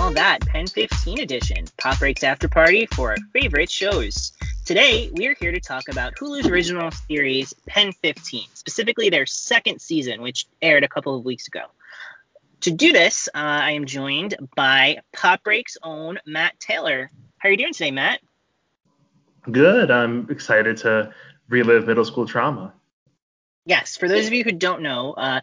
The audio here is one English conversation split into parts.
All That Pen 15 edition, Pop Breaks After Party for our favorite shows. Today, we are here to talk about Hulu's original series, Pen 15, specifically their second season, which aired a couple of weeks ago. To do this, uh, I am joined by Pop Break's own Matt Taylor. How are you doing today, Matt? Good. I'm excited to relive middle school trauma. Yes, for those of you who don't know, uh,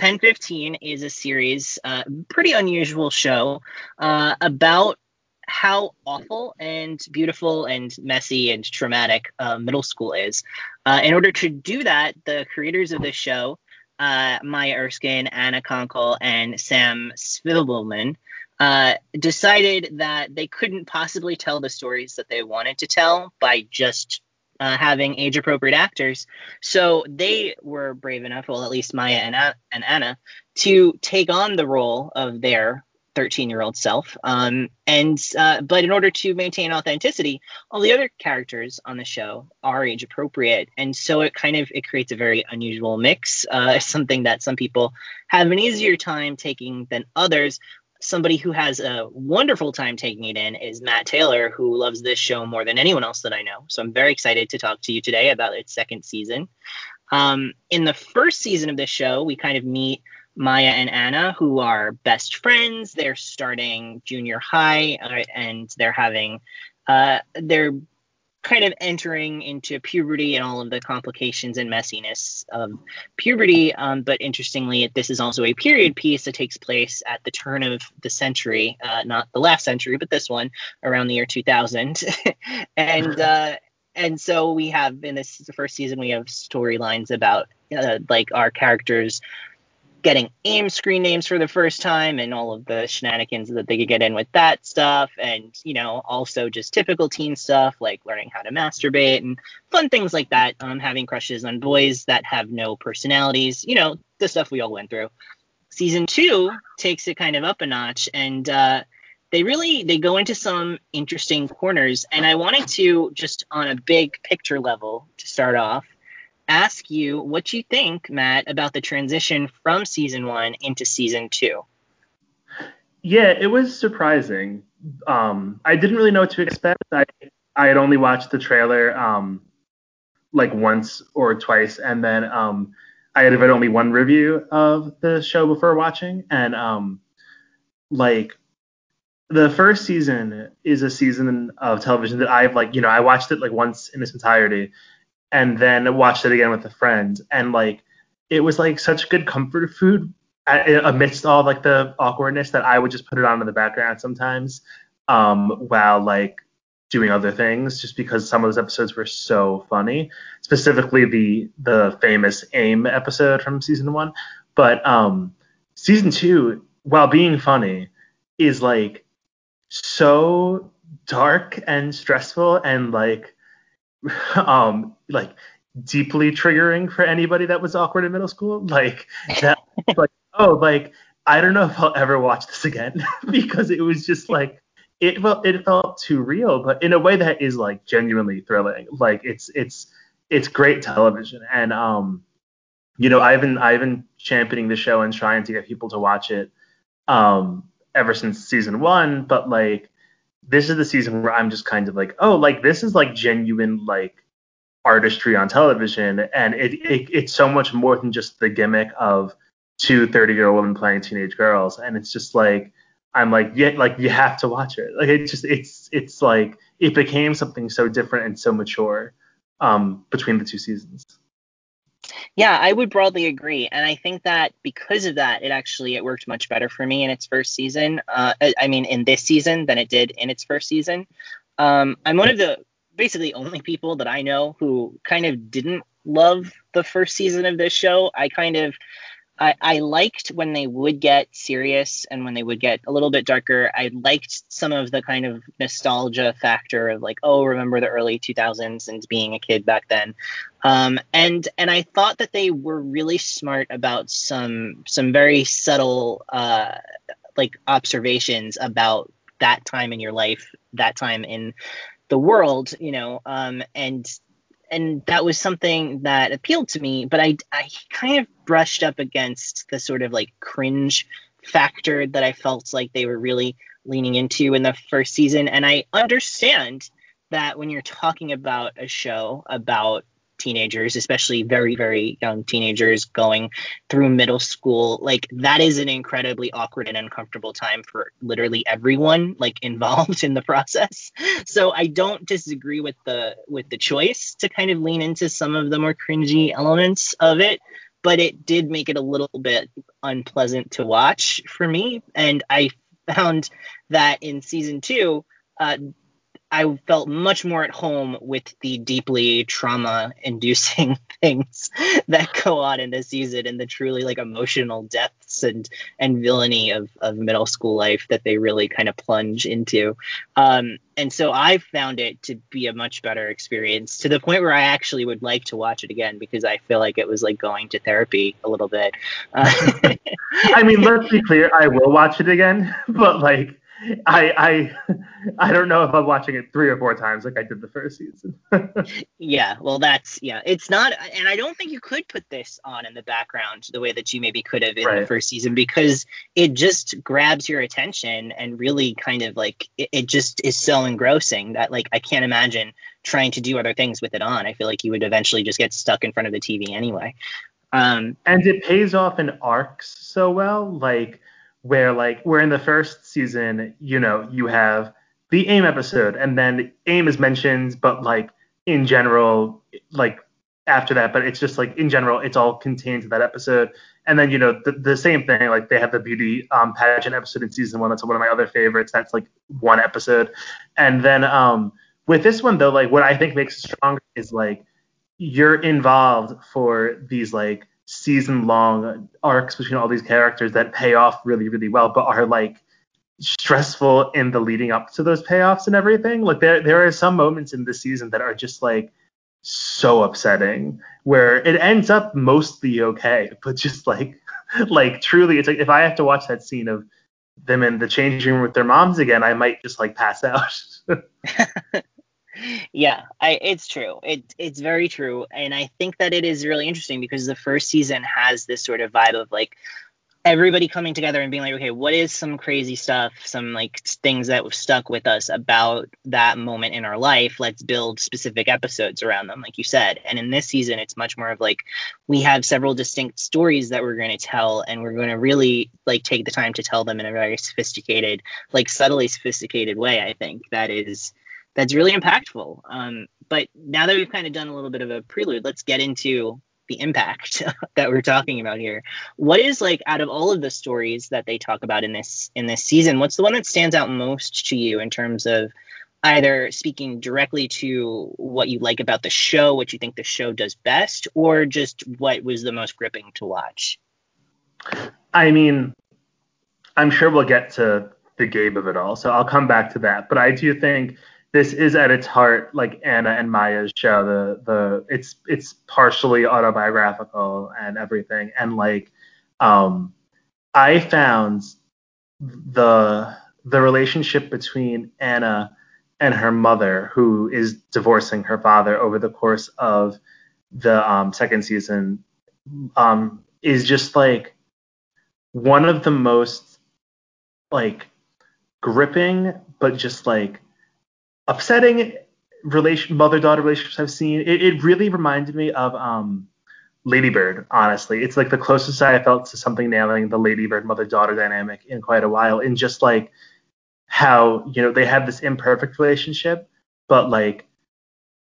Pen 15 is a series, uh, pretty unusual show uh, about how awful and beautiful and messy and traumatic uh, middle school is. Uh, in order to do that, the creators of the show, uh, Maya Erskine, Anna Konkle, and Sam Zvibleman, uh, decided that they couldn't possibly tell the stories that they wanted to tell by just uh, having age appropriate actors. So they were brave enough, well, at least Maya and, A- and Anna, to take on the role of their 13 year old self. Um, and uh, but in order to maintain authenticity, all the other characters on the show are age appropriate, and so it kind of it creates a very unusual mix. Uh, something that some people have an easier time taking than others somebody who has a wonderful time taking it in is Matt Taylor, who loves this show more than anyone else that I know. So I'm very excited to talk to you today about its second season. Um, in the first season of this show, we kind of meet Maya and Anna, who are best friends. They're starting junior high uh, and they're having, uh, they're kind of entering into puberty and all of the complications and messiness of puberty. Um, but interestingly, this is also a period piece that takes place at the turn of the century, uh, not the last century, but this one around the year 2000. and uh, and so we have in this the first season we have storylines about uh, like our characters getting AIM screen names for the first time and all of the shenanigans that they could get in with that stuff. And, you know, also just typical teen stuff like learning how to masturbate and fun things like that. Um, having crushes on boys that have no personalities, you know, the stuff we all went through. Season two takes it kind of up a notch and, uh, they really they go into some interesting corners and i wanted to just on a big picture level to start off ask you what you think, Matt, about the transition from season one into season two. Yeah, it was surprising. Um, I didn't really know what to expect. I I had only watched the trailer um, like once or twice, and then um, I had read only one review of the show before watching, and um, like the first season is a season of television that I've like you know I watched it like once in its entirety, and then watched it again with a friend. And like it was like such good comfort food amidst all like the awkwardness that I would just put it on in the background sometimes um, while like doing other things just because some of those episodes were so funny. Specifically the the famous aim episode from season one. But um season two while being funny is like so dark and stressful and like um like deeply triggering for anybody that was awkward in middle school. Like that like oh like I don't know if I'll ever watch this again because it was just like it felt it felt too real, but in a way that is like genuinely thrilling. Like it's it's it's great television and um you know I've been I've been championing the show and trying to get people to watch it um ever since season one, but like this is the season where I'm just kind of like, oh, like this is like genuine like artistry on television, and it, it it's so much more than just the gimmick of two 30 year old women playing teenage girls, and it's just like I'm like, yeah, like you have to watch it. Like it just it's it's like it became something so different and so mature um, between the two seasons. Yeah, I would broadly agree, and I think that because of that, it actually it worked much better for me in its first season. Uh, I mean, in this season than it did in its first season. Um, I'm one of the basically only people that I know who kind of didn't love the first season of this show. I kind of I, I liked when they would get serious and when they would get a little bit darker. I liked some of the kind of nostalgia factor of like, oh, remember the early 2000s and being a kid back then. Um, and and I thought that they were really smart about some some very subtle uh, like observations about that time in your life, that time in the world, you know, um, and and that was something that appealed to me but i i kind of brushed up against the sort of like cringe factor that I felt like they were really leaning into in the first season. And I understand that when you're talking about a show about teenagers, especially very, very young teenagers going through middle school, like that is an incredibly awkward and uncomfortable time for literally everyone like involved in the process. So I don't disagree with the with the choice to kind of lean into some of the more cringy elements of it, but it did make it a little bit unpleasant to watch for me. And I found that in season two, uh, I felt much more at home with the deeply trauma inducing things that go on in this season and the truly like emotional depths and and villainy of, of middle school life that they really kind of plunge into. Um, and so I found it to be a much better experience to the point where I actually would like to watch it again because I feel like it was like going to therapy a little bit. Uh, I mean, let's be clear, I will watch it again, but like I I I don't know if I'm watching it three or four times like I did the first season. yeah, well that's yeah, it's not and I don't think you could put this on in the background the way that you maybe could have in right. the first season because it just grabs your attention and really kind of like it, it just is so engrossing that like I can't imagine trying to do other things with it on. I feel like you would eventually just get stuck in front of the TV anyway. Um, and it pays off in arcs so well, like where like where in the first season, you know, you have the AIM episode, and then AIM is mentioned, but like in general, like after that, but it's just like in general, it's all contained to that episode. And then you know the, the same thing, like they have the beauty um, pageant episode in season one. That's one of my other favorites. That's like one episode. And then um, with this one though, like what I think makes it stronger is like you're involved for these like season long arcs between all these characters that pay off really, really well, but are like stressful in the leading up to those payoffs and everything. Like there there are some moments in this season that are just like so upsetting where it ends up mostly okay, but just like like truly it's like if I have to watch that scene of them in the changing room with their moms again, I might just like pass out. yeah, I, it's true. It, it's very true. And I think that it is really interesting because the first season has this sort of vibe of like everybody coming together and being like, okay, what is some crazy stuff, some like things that have stuck with us about that moment in our life? Let's build specific episodes around them, like you said. And in this season, it's much more of like we have several distinct stories that we're going to tell, and we're going to really like take the time to tell them in a very sophisticated, like subtly sophisticated way. I think that is that's really impactful. Um, but now that we've kind of done a little bit of a prelude, let's get into the impact that we're talking about here. What is like out of all of the stories that they talk about in this in this season, what's the one that stands out most to you in terms of either speaking directly to what you like about the show, what you think the show does best, or just what was the most gripping to watch? I mean, I'm sure we'll get to the Gabe of it all, so I'll come back to that. But I do think this is at its heart like Anna and Maya's show. The the it's it's partially autobiographical and everything. And like um I found the the relationship between Anna and her mother, who is divorcing her father over the course of the um, second season, um, is just like one of the most like gripping, but just like upsetting relation mother daughter relationships I've seen. It, it really reminded me of um, Ladybird. Honestly, it's like the closest I felt to something nailing the Ladybird mother daughter dynamic in quite a while. In just like how you know they have this imperfect relationship, but like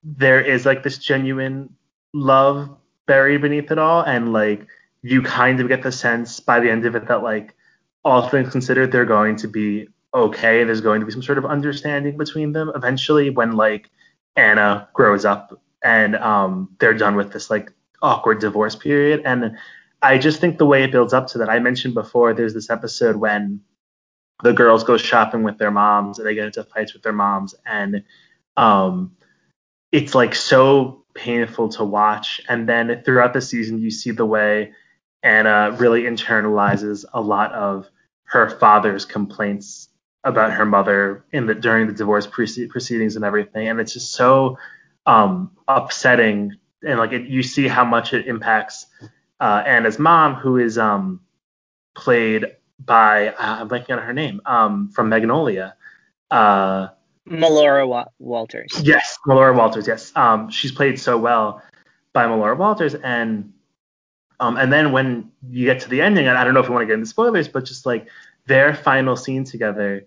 there is like this genuine love buried beneath it all, and like you kind of get the sense by the end of it that like all things considered, they're going to be okay. There's going to be some sort of understanding between them eventually when like Anna grows up and um, they're done with this like awkward divorce period. And I just think the way it builds up to that. I mentioned before, there's this episode when the girls go shopping with their moms and they get into fights with their moms, and um, it's like so painful to watch. And then throughout the season, you see the way Anna really internalizes a lot of her father's complaints about her mother in the during the divorce proceedings and everything, and it's just so um, upsetting. And like it, you see how much it impacts uh, Anna's mom, who is um, played by uh, I'm blanking on her name um, from Magnolia. Uh, Melora Wa- Walters. Yes, Melora Walters. Yes, um, she's played so well by Melora Walters, and um, and then when you get to the ending, and I don't know if you want to get into spoilers, but just like their final scene together,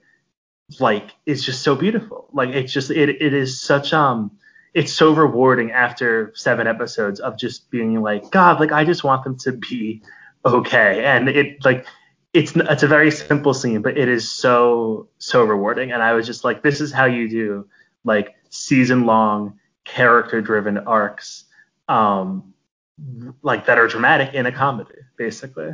like is just so beautiful. Like it's just it it is such um it's so rewarding after seven episodes of just being like God, like I just want them to be okay, and it like it's it's a very simple scene, but it is so so rewarding. And I was just like, this is how you do like season long character driven arcs, um, like that are dramatic in a comedy, basically.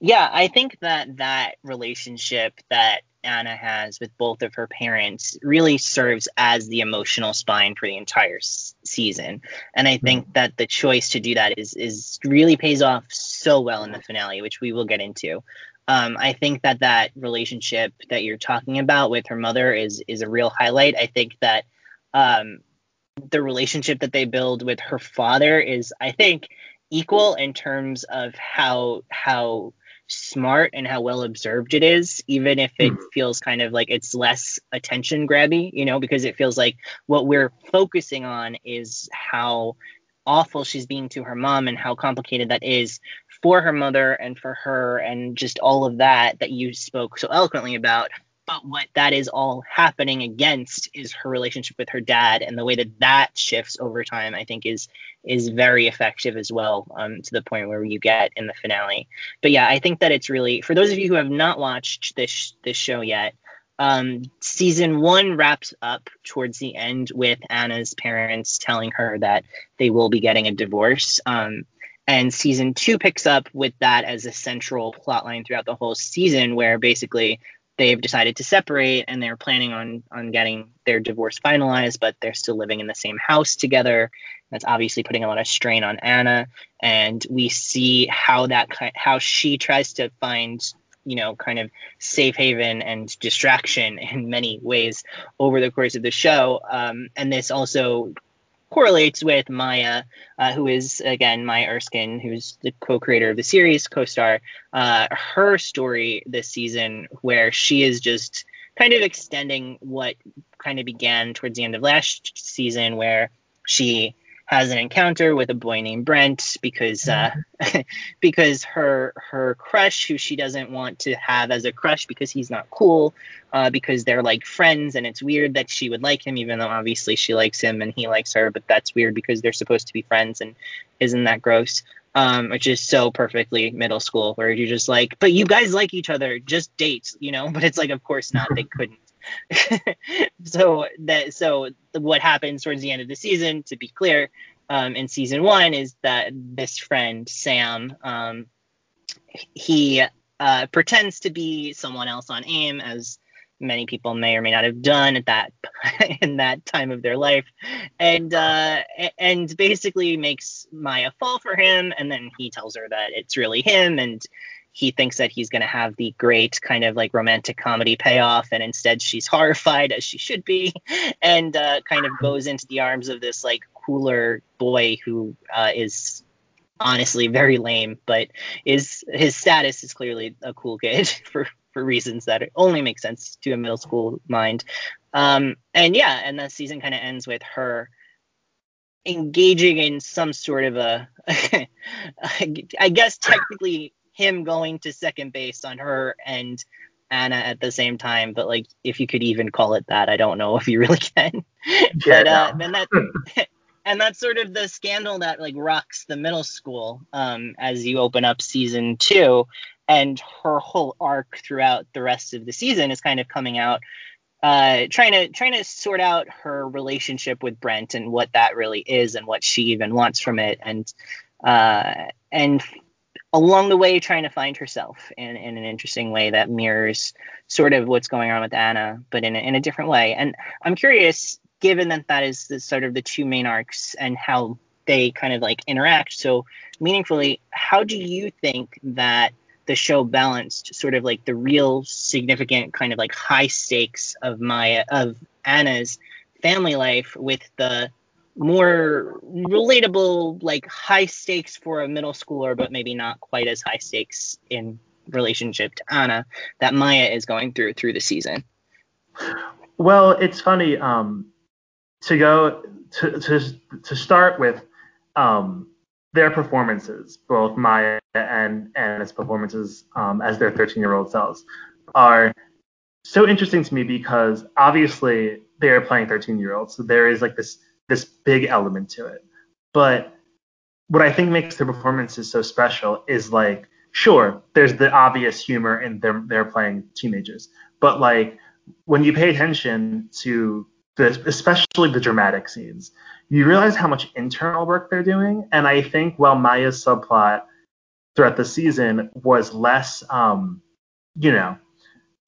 Yeah, I think that that relationship that Anna has with both of her parents really serves as the emotional spine for the entire s- season. And I think that the choice to do that is is really pays off so well in the finale, which we will get into. Um, I think that that relationship that you're talking about with her mother is is a real highlight. I think that um, the relationship that they build with her father is, I think, equal in terms of how how smart and how well observed it is, even if it hmm. feels kind of like it's less attention grabby, you know, because it feels like what we're focusing on is how awful she's being to her mom and how complicated that is for her mother and for her and just all of that that you spoke so eloquently about but what that is all happening against is her relationship with her dad and the way that that shifts over time i think is is very effective as well um, to the point where you get in the finale. But yeah i think that it's really for those of you who have not watched this this show yet um, season one wraps up towards the end with anna's parents telling her that they will be getting a divorce um, and season two picks up with that as a central plotline throughout the whole season where basically they've decided to separate and they're planning on on getting their divorce finalized but they're still living in the same house together. That's obviously putting a lot of strain on anna. And we see how that how she tries to find you know kind of safe haven and distraction in many ways over the course of the show. Um, and this also correlates with Maya, uh, who is again Maya Erskine, who's the co-creator of the series, co-star. Uh, her story this season, where she is just kind of extending what kind of began towards the end of last season, where she has an encounter with a boy named Brent because uh, because her her crush, who she doesn't want to have as a crush because he's not cool, uh, because they're like friends, and it's weird that she would like him, even though obviously she likes him and he likes her, but that's weird because they're supposed to be friends, and isn't that gross? Um, which is so perfectly middle school, where you're just like, but you guys like each other, just date, you know? But it's like, of course not, they couldn't. so that so what happens towards the end of the season, to be clear, um, in season one is that this friend Sam, um, he uh, pretends to be someone else on AIM, as many people may or may not have done at that in that time of their life, and uh, and basically makes Maya fall for him, and then he tells her that it's really him, and he thinks that he's going to have the great kind of like romantic comedy payoff and instead she's horrified as she should be and uh, kind of goes into the arms of this like cooler boy who uh, is honestly very lame but is his status is clearly a cool kid for for reasons that only make sense to a middle school mind. Um, and yeah and the season kind of ends with her engaging in some sort of a I guess technically him going to second base on her and Anna at the same time, but like if you could even call it that, I don't know if you really can. Yeah, but uh, and that and that's sort of the scandal that like rocks the middle school um, as you open up season two, and her whole arc throughout the rest of the season is kind of coming out. Uh, trying to trying to sort out her relationship with Brent and what that really is and what she even wants from it and uh, and along the way trying to find herself in, in an interesting way that mirrors sort of what's going on with Anna, but in a, in a different way. And I'm curious, given that that is the sort of the two main arcs and how they kind of like interact so meaningfully, how do you think that the show balanced sort of like the real significant kind of like high stakes of Maya of Anna's family life with the more relatable, like high stakes for a middle schooler, but maybe not quite as high stakes in relationship to Anna that Maya is going through through the season. Well, it's funny um, to go to, to to start with um, their performances, both Maya and Anna's performances um, as their 13 year old selves, are so interesting to me because obviously they are playing 13 year olds, so there is like this this big element to it. But what I think makes their performances so special is like, sure, there's the obvious humor in them they're playing teenagers, but like when you pay attention to the, especially the dramatic scenes, you realize how much internal work they're doing. And I think while Maya's subplot throughout the season was less, um, you know,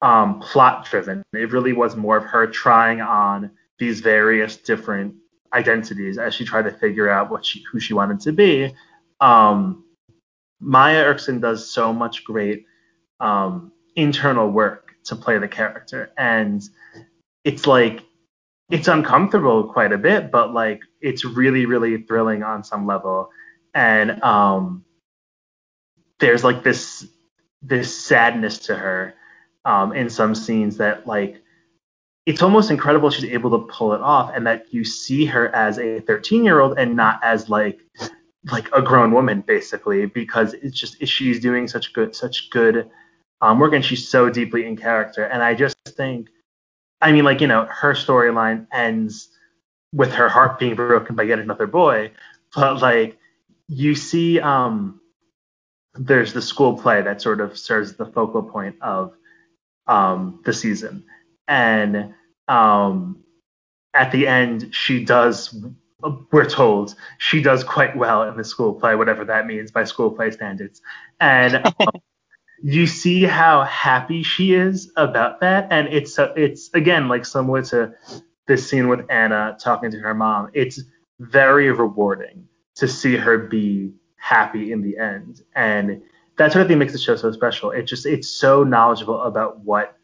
um, plot driven, it really was more of her trying on these various different identities as she tried to figure out what she, who she wanted to be. Um, Maya Erskine does so much great um, internal work to play the character, and it's like it's uncomfortable quite a bit, but like it's really really thrilling on some level, and um, there's like this this sadness to her um, in some scenes that like it's almost incredible she's able to pull it off and that you see her as a 13 year old and not as like like a grown woman basically because it's just she's doing such good such good um, work and she's so deeply in character. And i just think i mean like you know her storyline ends with her heart being broken by yet another boy but like you see um there's the school play that sort of serves the focal point of um the season and um, at the end she does we're told she does quite well in the school play whatever that means by school play standards. And um, you see how happy she is about that. And it's uh, it's again like similar to this scene with anna talking to her mom. It's very rewarding to see her be happy in the end. And that's what i think makes the show so special. It just it's so knowledgeable about what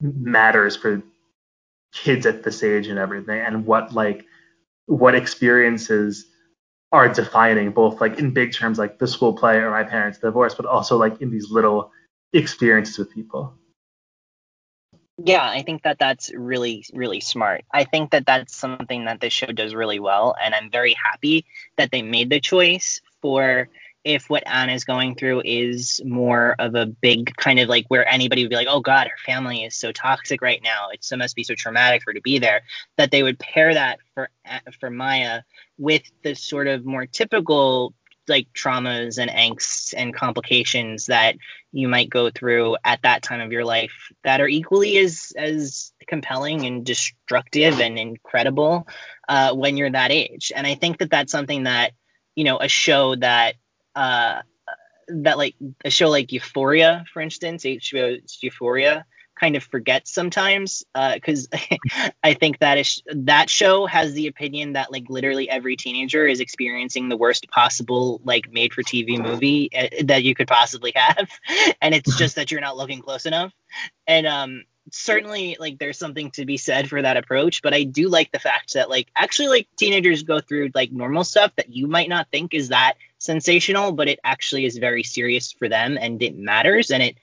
Mm-hmm. matters for kids at this age and everything and what like what experiences are defining both like in big terms like the school play or my parents divorce but also like in these little experiences with people. Yeah i think that that's really really smart. I think that that's something that the show does really well and i'm very happy that they made the choice for if what Anna is going through is more of a big kind of like where anybody would be like, oh God, her family is so toxic right now. It must be so traumatic for her to be there. That they would pair that for for Maya with the sort of more typical like traumas and angst and complications that you might go through at that time of your life that are equally as as compelling and destructive and incredible uh, when you're that age. And I think that that's something that you know a show that uh, that like a show like Euphoria, for instance, HBO's Euphoria, kind of forgets sometimes because uh, I think that is that show has the opinion that like literally every teenager is experiencing the worst possible like made for TV movie uh, that you could possibly have, and it's just that you're not looking close enough. And um, certainly like there's something to be said for that approach, but I do like the fact that like actually like teenagers go through like normal stuff that you might not think is that sensational, but it actually is very serious for them and it matters and it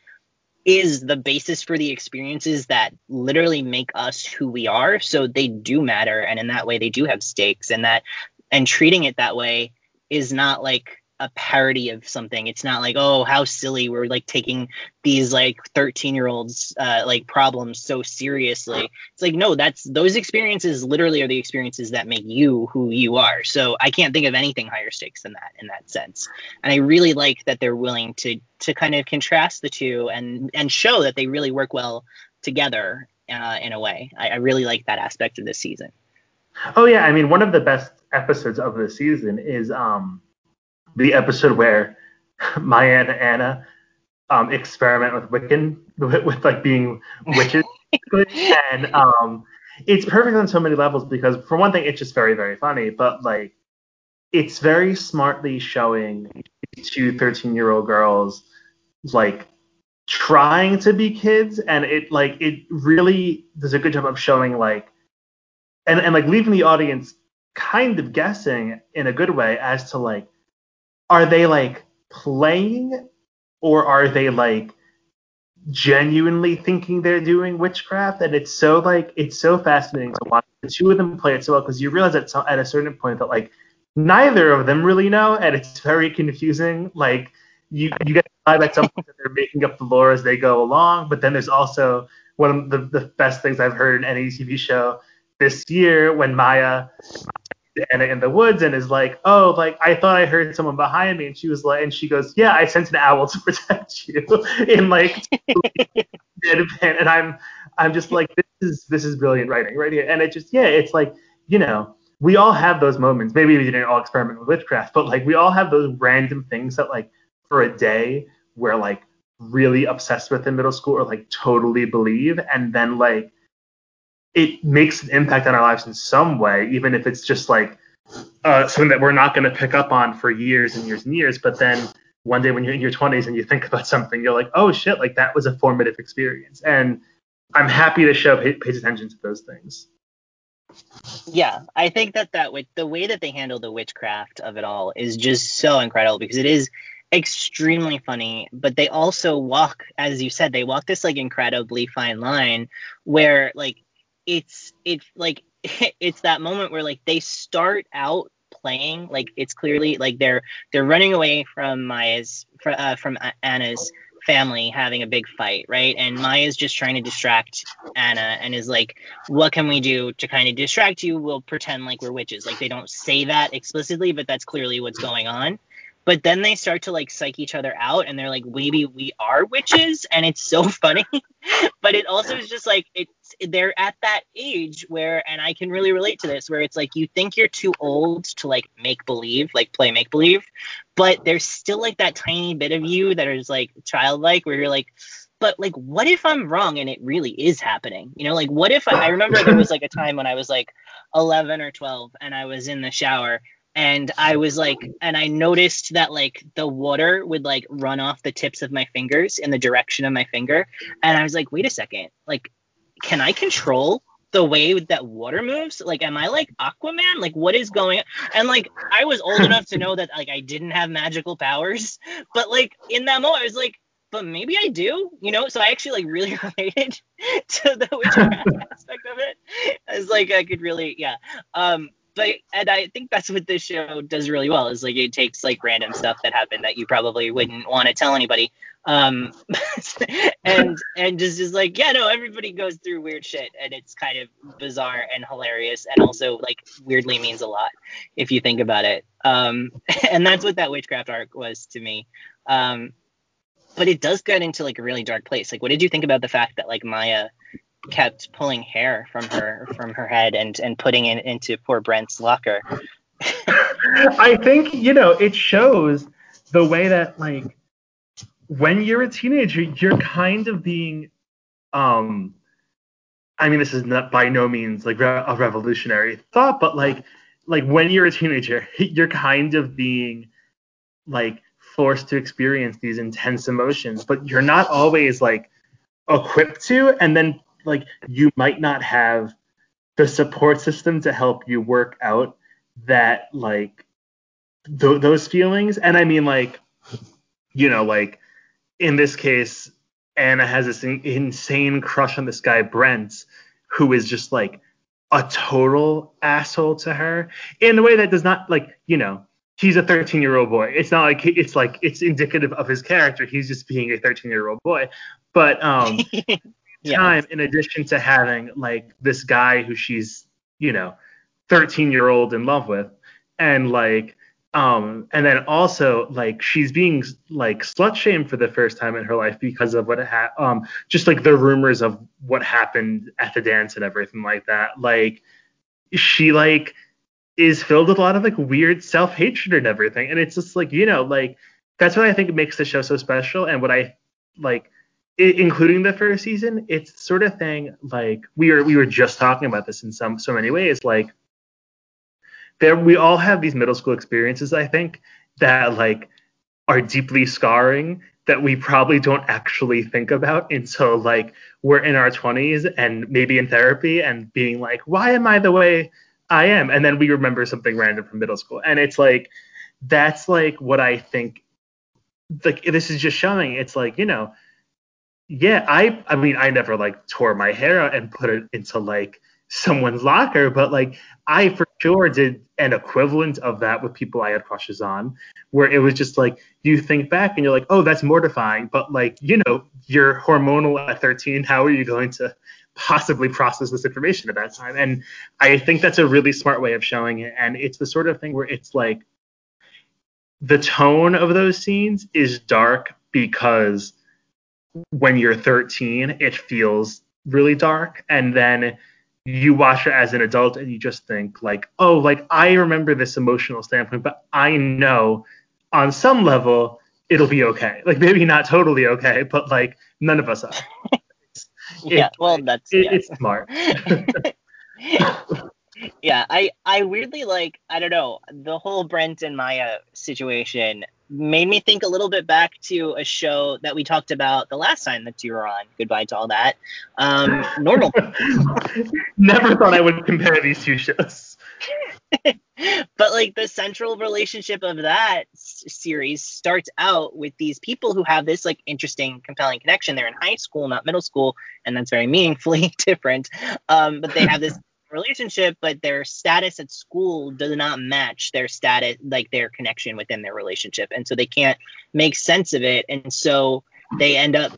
is the basis for the experiences that literally make us who we are. So they do matter and in that way they do have stakes and that and treating it that way is not like a parody of something. It's not like, oh, how silly we're like taking these like 13 year olds uh, like problems so seriously. It's like, no, that's those experiences literally are the experiences that make you who you are. So I can't think of anything higher stakes than that in that sense. And I really like that they're willing to to kind of contrast the two and and show that they really work well together uh, in a way. I, I really like that aspect of this season. Oh yeah, I mean one of the best episodes of the season is um the episode where Maya and Anna um, experiment with Wiccan, with, with like being witches, and um, it's perfect on so many levels because for one thing, it's just very very funny, but like it's very smartly showing two 13 year old girls like trying to be kids. And it like it really does a good job of showing like and, and like leaving the audience kind of guessing in a good way as to like are they like playing or are they like genuinely thinking they're doing witchcraft? And it's so like it's so fascinating to watch the two of them play it so well because you realize at, at a certain point that like neither of them really know and it's very confusing. Like you you get the some point that they're making up the lore as they go along but then there's also one of the, the best things i've heard in any tv show this year when maya Anna in the woods and is like, oh, like I thought I heard someone behind me, and she was like, and she goes, yeah, I sent an owl to protect you, in like and I'm, I'm just like, this is this is brilliant writing right? Here, and it just, yeah, it's like, you know, we all have those moments. Maybe we didn't all experiment with witchcraft, but like we all have those random things that like for a day we're like really obsessed with in middle school or like totally believe, and then like it makes an impact on our lives in some way, even if it's just like uh, something that we're not going to pick up on for years and years and years. But then one day when you're in your 20s and you think about something, you're like, oh shit, like that was a formative experience. And I'm happy the show pays attention to those things. Yeah, I think that that the way that they handle the witchcraft of it all is just so incredible because it is extremely funny, but they also walk, as you said, they walk this like incredibly fine line where like it's it's like it's that moment where like they start out playing like it's clearly like they're they're running away from Maya's uh, from Anna's family having a big fight, right? And Maya's just trying to distract Anna and is like, "What can we do to kind of distract you? We'll pretend like we're witches." Like they don't say that explicitly, but that's clearly what's going on. But then they start to like psych each other out and they're like, maybe we are witches. And it's so funny. but it also is just like, it's, they're at that age where, and I can really relate to this, where it's like you think you're too old to like make believe, like play make believe. But there's still like that tiny bit of you that is like childlike where you're like, but like what if i'm wrong and it really is happening you know like what if I, I, remember there was like a time when i was like 11 or 12 and i was in the shower and I was like, and I noticed that like the water would like run off the tips of my fingers in the direction of my finger, and I was like, wait a second, like, can I control the way that water moves? Like, am I like Aquaman? Like, what is going on? And like, I was old enough to know that like I didn't have magical powers, but like in that moment, I was like, but maybe I do, you know. So I actually like really related to the witchcraft aspect of it. I was like, I could really, yeah. Um, and I think that's what this show does really well is like it takes like random stuff that happened that you probably wouldn't want to tell anybody. Um and and just is like yeah no everybody goes through weird shit and it's kind of bizarre and hilarious and also like weirdly means a lot if you think about it. Um and that's what that witchcraft arc was to me. Um but it does get into like a really dark place. Like what did you think about the fact that like maya kept pulling hair from her from her head and and putting it into poor Brent's locker. I think you know it shows the way that like when you're a teenager, you're kind of being um I mean this is not by no means like a revolutionary thought, but like like when you're a teenager, you're kind of being like forced to experience these intense emotions, but you're not always like equipped to and then like you might not have the support system to help you work out that like th- those feelings. And i mean like you know like in this case anna has this in- insane crush on this guy brent who is just like a total asshole to her in a way that does not like you know he's a 13 year old boy. It's not like it's like it's indicative of his character. He's just being a 13 year old boy. But um time in addition to having like this guy who she's you know 13 year old in love with and like um and then also like she's being like slut shamed for the first time in her life because of what ha- um just like the rumors of what happened at the dance and everything like that. Like she like is filled with a lot of like weird self-hatred and everything. And it's just like you know like that's what i think makes the show so special. And what i like it, including the first season, it's sort of thing like we were we were just talking about this in some so many ways. Like there, we all have these middle school experiences. I think that like are deeply scarring that we probably don't actually think about until like we're in our 20s and maybe in therapy and being like, why am I the way I am? And then we remember something random from middle school. And it's like, that's like what I think like this is just showing it's like you know yeah i i mean i never like tore my hair out and put it into like someone's locker but like i for sure did an equivalent of that with people i had crushes on where it was just like you think back and you're like oh that's mortifying but like you know you're hormonal at 13 how are you going to possibly process this information at that time? And i think that's a really smart way of showing it and it's the sort of thing where it's like the tone of those scenes is dark because when you're 13, it feels really dark. And then you watch it as an adult and you just think like, oh, like I remember this emotional standpoint, but I know on some level it'll be okay. Like maybe not totally okay, but like none of us are. yeah, it, well that's it, yeah. it's smart. yeah, I I weirdly like I don't know the whole Brent and Maya situation made me think a little bit back to a show that we talked about the last time that you were on. Goodbye to all that. Um, normal. Never thought I would compare these two shows. but like the central relationship of that s- series starts out with these people who have this like interesting compelling connection they're in high school not middle school and that's very meaningfully different um, but they have this relationship, but their status at school does not match their status, like their connection within their relationship, and so they can't make sense of it, and so they end up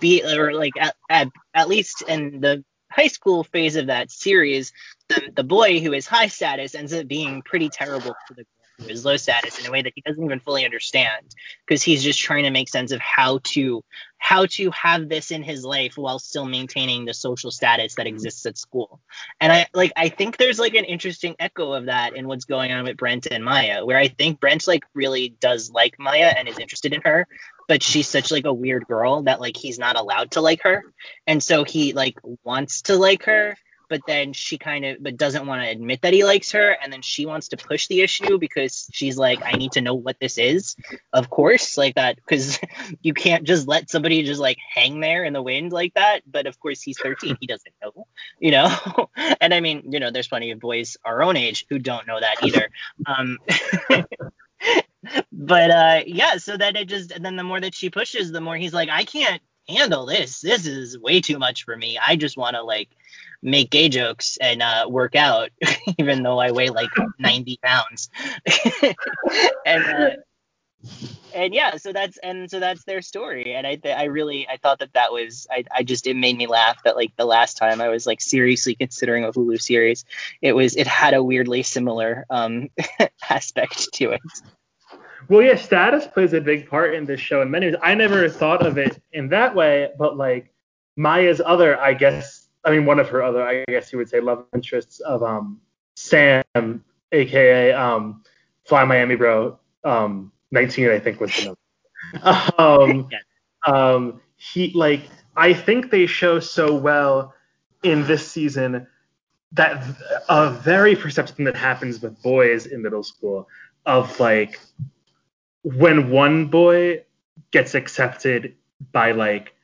be or like at at, at least in the high school phase of that series, the the boy who is high status ends up being pretty terrible to the who is low status in a way that he doesn't even fully understand because he's just trying to make sense of how to how to have this in his life while still maintaining the social status that exists at school. And I like I think there's like an interesting echo of that in what's going on with Brent and Maya, where I think Brent like really does like Maya and is interested in her, but she's such like a weird girl that like he's not allowed to like her. And so he like wants to like her but then she kind of but doesn't want to admit that he likes her and then she wants to push the issue because she's like i need to know what this is. Of course like that because you can't just let somebody just like hang there in the wind like that but of course he's 13 he doesn't know you know? And i mean you know there's plenty of boys our own age who don't know that either. Um but uh yeah so then it just and then the more that she pushes the more he's like i can't handle this this is way too much for me i just want to like make gay jokes and uh, work out, even though I weigh like 90 pounds. and uh, and yeah, so that's and so that's their story. And I I really I thought that that was I I just it made me laugh that like the last time I was like seriously considering a Hulu series, it was it had a weirdly similar um aspect to it. Well, yeah, status plays a big part in this show in many ways. I never thought of it in that way, but like Maya's other, I guess, I mean, one of her other, I guess you would say, love interests of um, Sam, aka um, Fly Miami Bro, um, 19, I think was the number. um, um, he like, I think they show so well in this season that a very perceptive thing that happens with boys in middle school of like when one boy gets accepted by like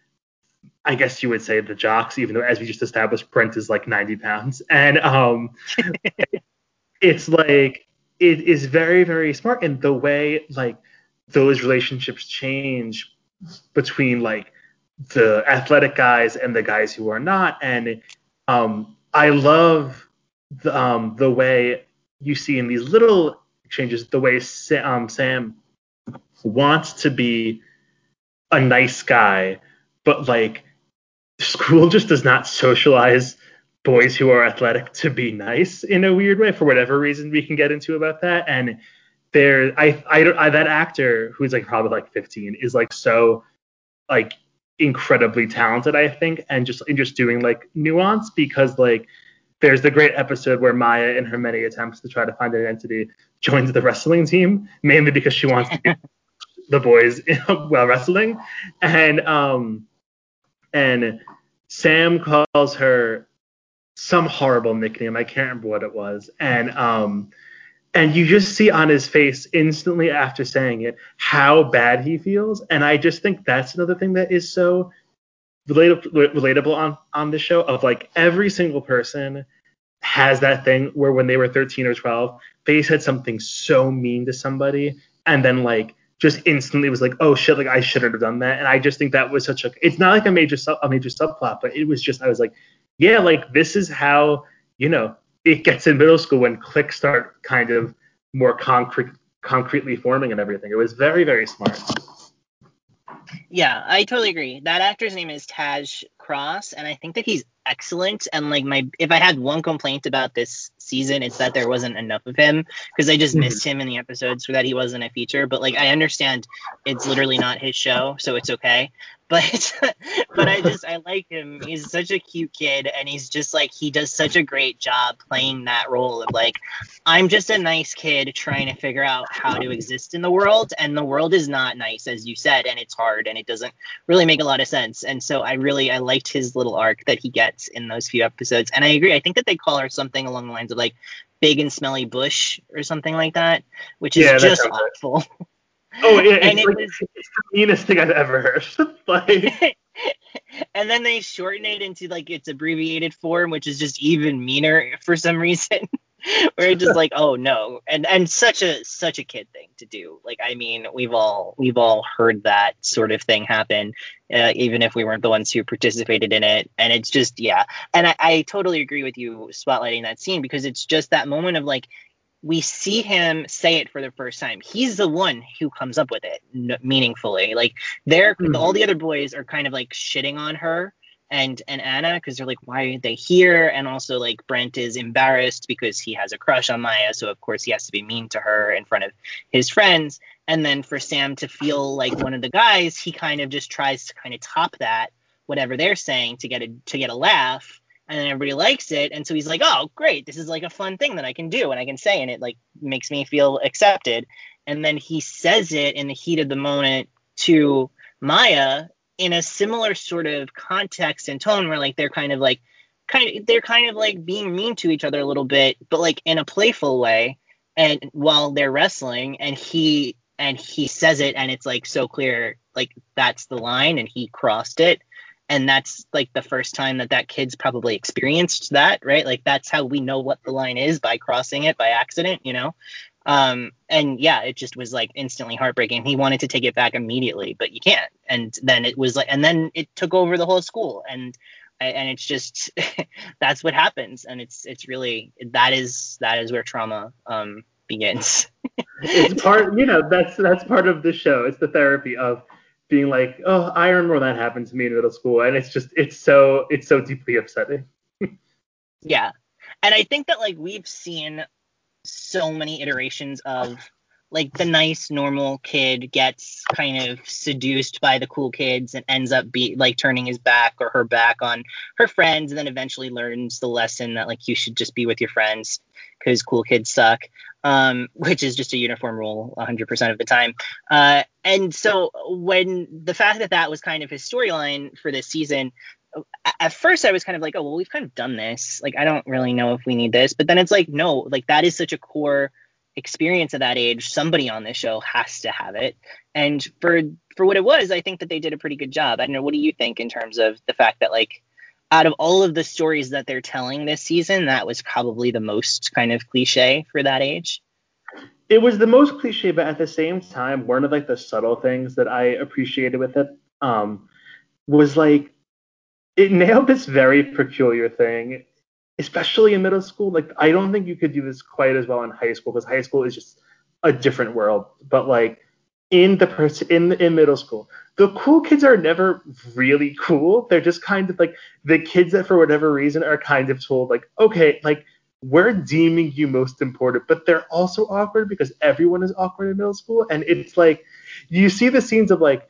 I guess you would say the jocks, even though as we just established, Brent is like 90 pounds, and um, it's like it is very very smart in the way like those relationships change between like the athletic guys and the guys who are not, and um, I love the um, the way you see in these little exchanges the way um, Sam wants to be a nice guy, but like school just does not socialize boys who are athletic to be nice in a weird way. For whatever reason we can get into about that. And there I, I, I that actor who's like probably like 15 is like so like incredibly talented i think and just in just doing like nuance because like there's the great episode where maya in her many attempts to try to find identity joins the wrestling team mainly because she wants to be the boys while wrestling and um and Sam calls her some horrible nickname. I can't remember what it was. And um and you just see on his face instantly after saying it how bad he feels. And I just think that's another thing that is so relatable, relatable on on the show of like every single person has that thing where when they were 13 or 12 they said something so mean to somebody and then like just instantly was like, oh shit, like I shouldn't have done that. And I just think that was such a it's not like a major sub a major subplot, but it was just I was like, yeah, like this is how, you know, it gets in middle school when cliques start kind of more concrete concretely forming and everything. It was very, very smart. Yeah, I totally agree. That actor's name is Taj Cross, and I think that he's excellent. And like my, if I had one complaint about this season, it's that there wasn't enough of him because I just mm-hmm. missed him in the episodes so that he wasn't a feature. But like I understand it's literally not his show, so it's okay. But but I just I like him. He's such a cute kid, and he's just like he does such a great job playing that role of like I'm just a nice kid trying to figure out how to exist in the world, and the world is not nice as you said, and it's hard, and it doesn't really make a lot of sense. And so I really I liked his little arc that he gets in those few episodes, and I agree. I think that they call her something along the lines of like big and smelly bush or something like that, which is yeah, just awful. Oh, yeah, it's, like, was, it's the meanest thing I've ever heard. like, and then they shorten it into like its abbreviated form, which is just even meaner for some reason. Where it's just like, oh no, and and such a such a kid thing to do. Like, I mean, we've all we've all heard that sort of thing happen, uh, even if we weren't the ones who participated in it. And it's just, yeah. And I, I totally agree with you spotlighting that scene because it's just that moment of like we see him say it for the first time. He's the one who comes up with it n- meaningfully. Like they're mm-hmm. all the other boys are kind of like shitting on her and and Anna because they're like, why are they here? And also like Brent is embarrassed because he has a crush on Maya, so of course he has to be mean to her in front of his friends. And then for Sam to feel like one of the guys, he kind of just tries to kind of top that whatever they're saying to get a to get a laugh and everybody likes it and so he's like oh great this is like a fun thing that i can do and i can say and it like makes me feel accepted. And then he says it in the heat of the moment to maya in a similar sort of context and tone where like they're kind of like kind of they're kind of like being mean to each other a little bit but like in a playful way and while they're wrestling and he and he says it and it's like so clear like that's the line and he crossed it and that's like the first time that that kid's probably experienced that right? Like that's how we know what the line is by crossing it by accident you know? Um and yeah it just was like instantly heartbreaking. He wanted to take it back immediately but you can't. And then it was like and then it took over the whole school. And and it's just that's what happens. And it's it's really that is that is where trauma um begins. It's part you know that's that's part of the show. It's the therapy of being like, oh, I remember that happened to me in middle school, and it's just it's so it's so deeply upsetting. yeah, and I think that like we've seen so many iterations of like the nice normal kid gets kind of seduced by the cool kids and ends up be like turning his back or her back on her friends and then eventually learns the lesson that like you should just be with your friends because cool kids suck um, which is just a uniform rule 100% of the time uh, and so when the fact that that was kind of his storyline for this season at first I was kind of like, oh well, we've kind of done this. Like I don't really know if we need this, but then it's like, no, like that is such a core experience at that age, somebody on this show has to have it. And for for what it was, I think that they did a pretty good job. I don't know. What do you think in terms of the fact that like out of all of the stories that they're telling this season, that was probably the most kind of cliche for that age? It was the most cliche, but at the same time, one of like the subtle things that I appreciated with it um, was like it nailed this very peculiar thing especially in middle school. Like I don't think you could do this quite as well in high school because high school is just a different world. But like in the person in in middle school, the cool kids are never really cool. They're just kind of like the kids that for whatever reason are kind of told like, okay, like we're deeming you most important, but they're also awkward because everyone is awkward in middle school, and it's like you see the scenes of like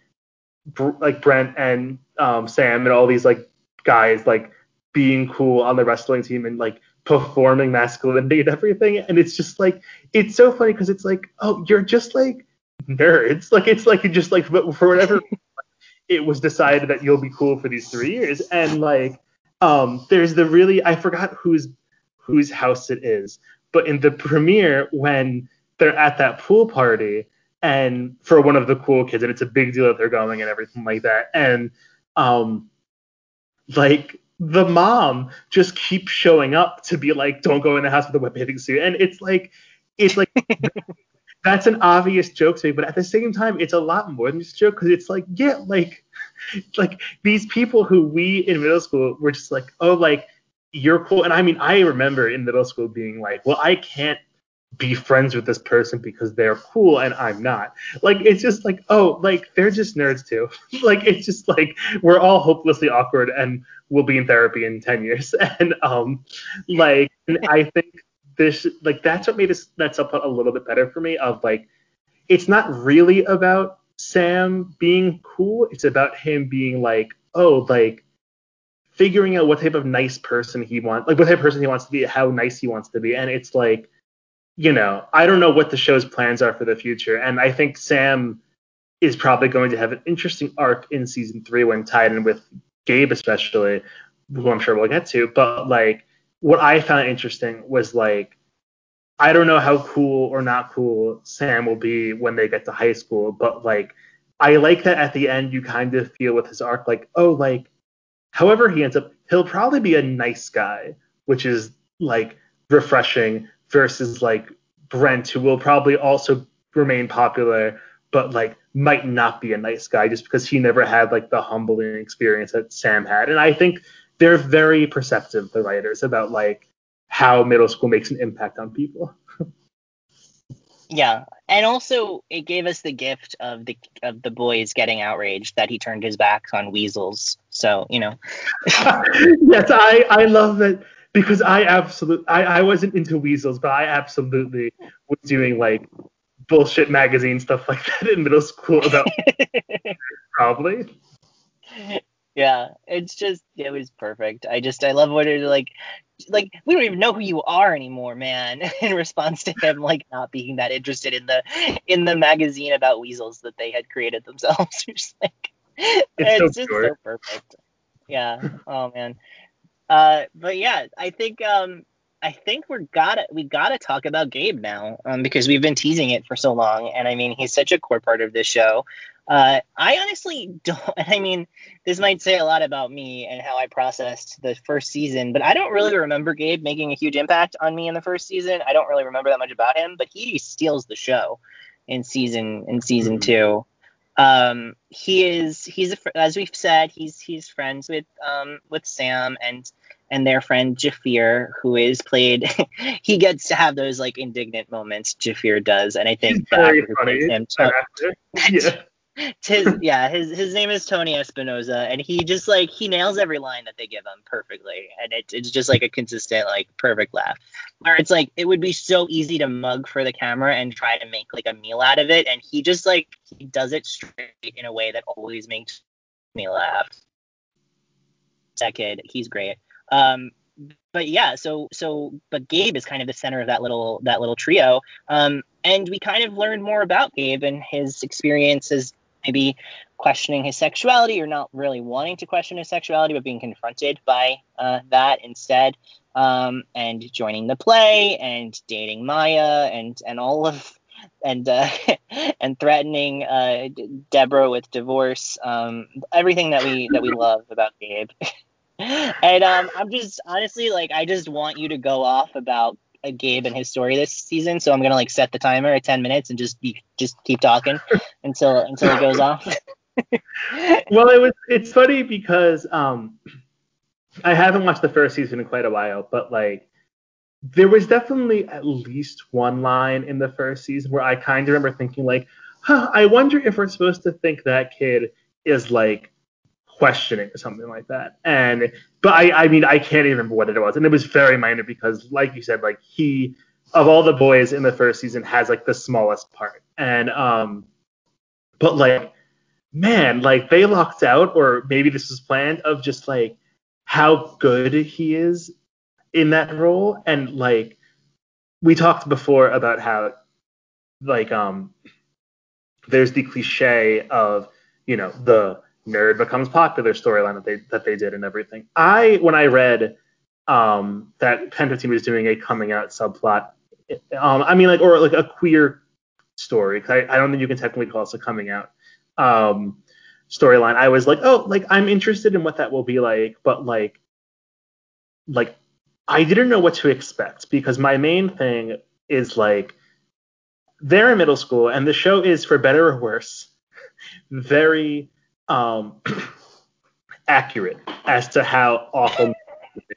like Brent and um, Sam and all these like guys like being cool on the wrestling team and like performing masculinity and everything. And it's just like it's so funny because it's like, oh, you're just like nerds. Like it's like you just like for whatever it was decided that you'll be cool for these three years. And like um there's the really I forgot whose whose house it is, but in the premiere when they're at that pool party and for one of the cool kids and it's a big deal that they're going and everything like that. And um like the mom just keeps showing up to be like, don't go in the house with a wet bathing suit. And it's like, it's like that's an obvious joke to me, but at the same time, it's a lot more than just a joke because it's like, yeah, like, like these people who we in middle school were just like, oh, like you're cool. And I mean, I remember in middle school being like, well, I can't be friends with this person because they're cool and I'm not. Like it's just like, oh, like they're just nerds too. like it's just like we're all hopelessly awkward and we'll be in therapy in 10 years. And um like I think this like that's what made this that subplot a little bit better for me of like it's not really about Sam being cool. It's about him being like, oh, like figuring out what type of nice person he wants, like what type of person he wants to be, how nice he wants to be. And it's like you know, I don't know what the show's plans are for the future, and I think Sam is probably going to have an interesting arc in season three when tied in with Gabe, especially, who I'm sure we'll get to. But like, what I found interesting was like, I don't know how cool or not cool Sam will be when they get to high school, but like, I like that at the end you kind of feel with his arc, like, oh, like, however he ends up, he'll probably be a nice guy, which is like refreshing versus like Brent, who will probably also remain popular, but like might not be a nice guy just because he never had like the humbling experience that Sam had. And I think they're very perceptive, the writers, about like how middle school makes an impact on people. yeah, and also it gave us the gift of the of the boys getting outraged that he turned his back on weasels. So you know. yes, I I love that because I absolutely I, I wasn't into weasels, but I absolutely was doing like bullshit magazine stuff like that in middle school about probably. Yeah, it's just it was perfect. I just I love what it like like we don't even know who you are anymore, man. In response to him like not being that interested in the in the magazine about weasels that they had created themselves. just like it's, it's so just so perfect. Yeah. Oh man. Uh, but yeah, I think um, I think we're gotta we gotta talk about Gabe now um, because we've been teasing it for so long, and I mean he's such a core part of this show. Uh, I honestly don't. I mean, this might say a lot about me and how I processed the first season, but I don't really remember Gabe making a huge impact on me in the first season. I don't really remember that much about him, but he steals the show in season in season mm-hmm. two. Um, he is he's a, as we've said he's he's friends with um with Sam and and their friend Jafir who is played he gets to have those like indignant moments Jafir does and I think the actor who plays him yeah. His yeah his his name is Tony Espinosa and he just like he nails every line that they give him perfectly and it, it's just like a consistent like perfect laugh. Where it's like it would be so easy to mug for the camera and try to make like a meal out of it and he just like he does it straight in a way that always makes me laugh. That kid he's great. Um but yeah so so but gabe is kind of the center of that little that little trio. Um and we kind of learned more about gabe and his experiences maybe questioning his sexuality or not really wanting to question his sexuality, but being confronted by uh, that instead, um, and joining the play and dating Maya and and all of and uh, and threatening uh, Deborah with divorce, um, everything that we that we love about Gabe. and um, I'm just honestly like I just want you to go off about Gabe and his story this season, so I'm gonna like set the timer at 10 minutes and just be just keep talking until until it goes off. well, it was it's funny because um I haven't watched the first season in quite a while, but like there was definitely at least one line in the first season where I kind of remember thinking like, huh, I wonder if we're supposed to think that kid is like questioning or something like that. And but I I mean I can't even remember what it was, and it was very minor because like you said, like he of all the boys in the first season has like the smallest part, and um, but like man, like they locked out, or maybe this was planned of just like how good he is in that role, and like we talked before about how like um there's the cliche of you know the nerd becomes popular storyline that they that they did and everything. I when I read um, that Pen 15 was doing a coming out subplot, um, I mean like or like a queer story. I, I don't think you can technically call this a coming out um, storyline. I was like, oh, like I'm interested in what that will be like, but like like I didn't know what to expect because my main thing is like they're in middle school, and the show is, for better or worse, very um, accurate as to how awful.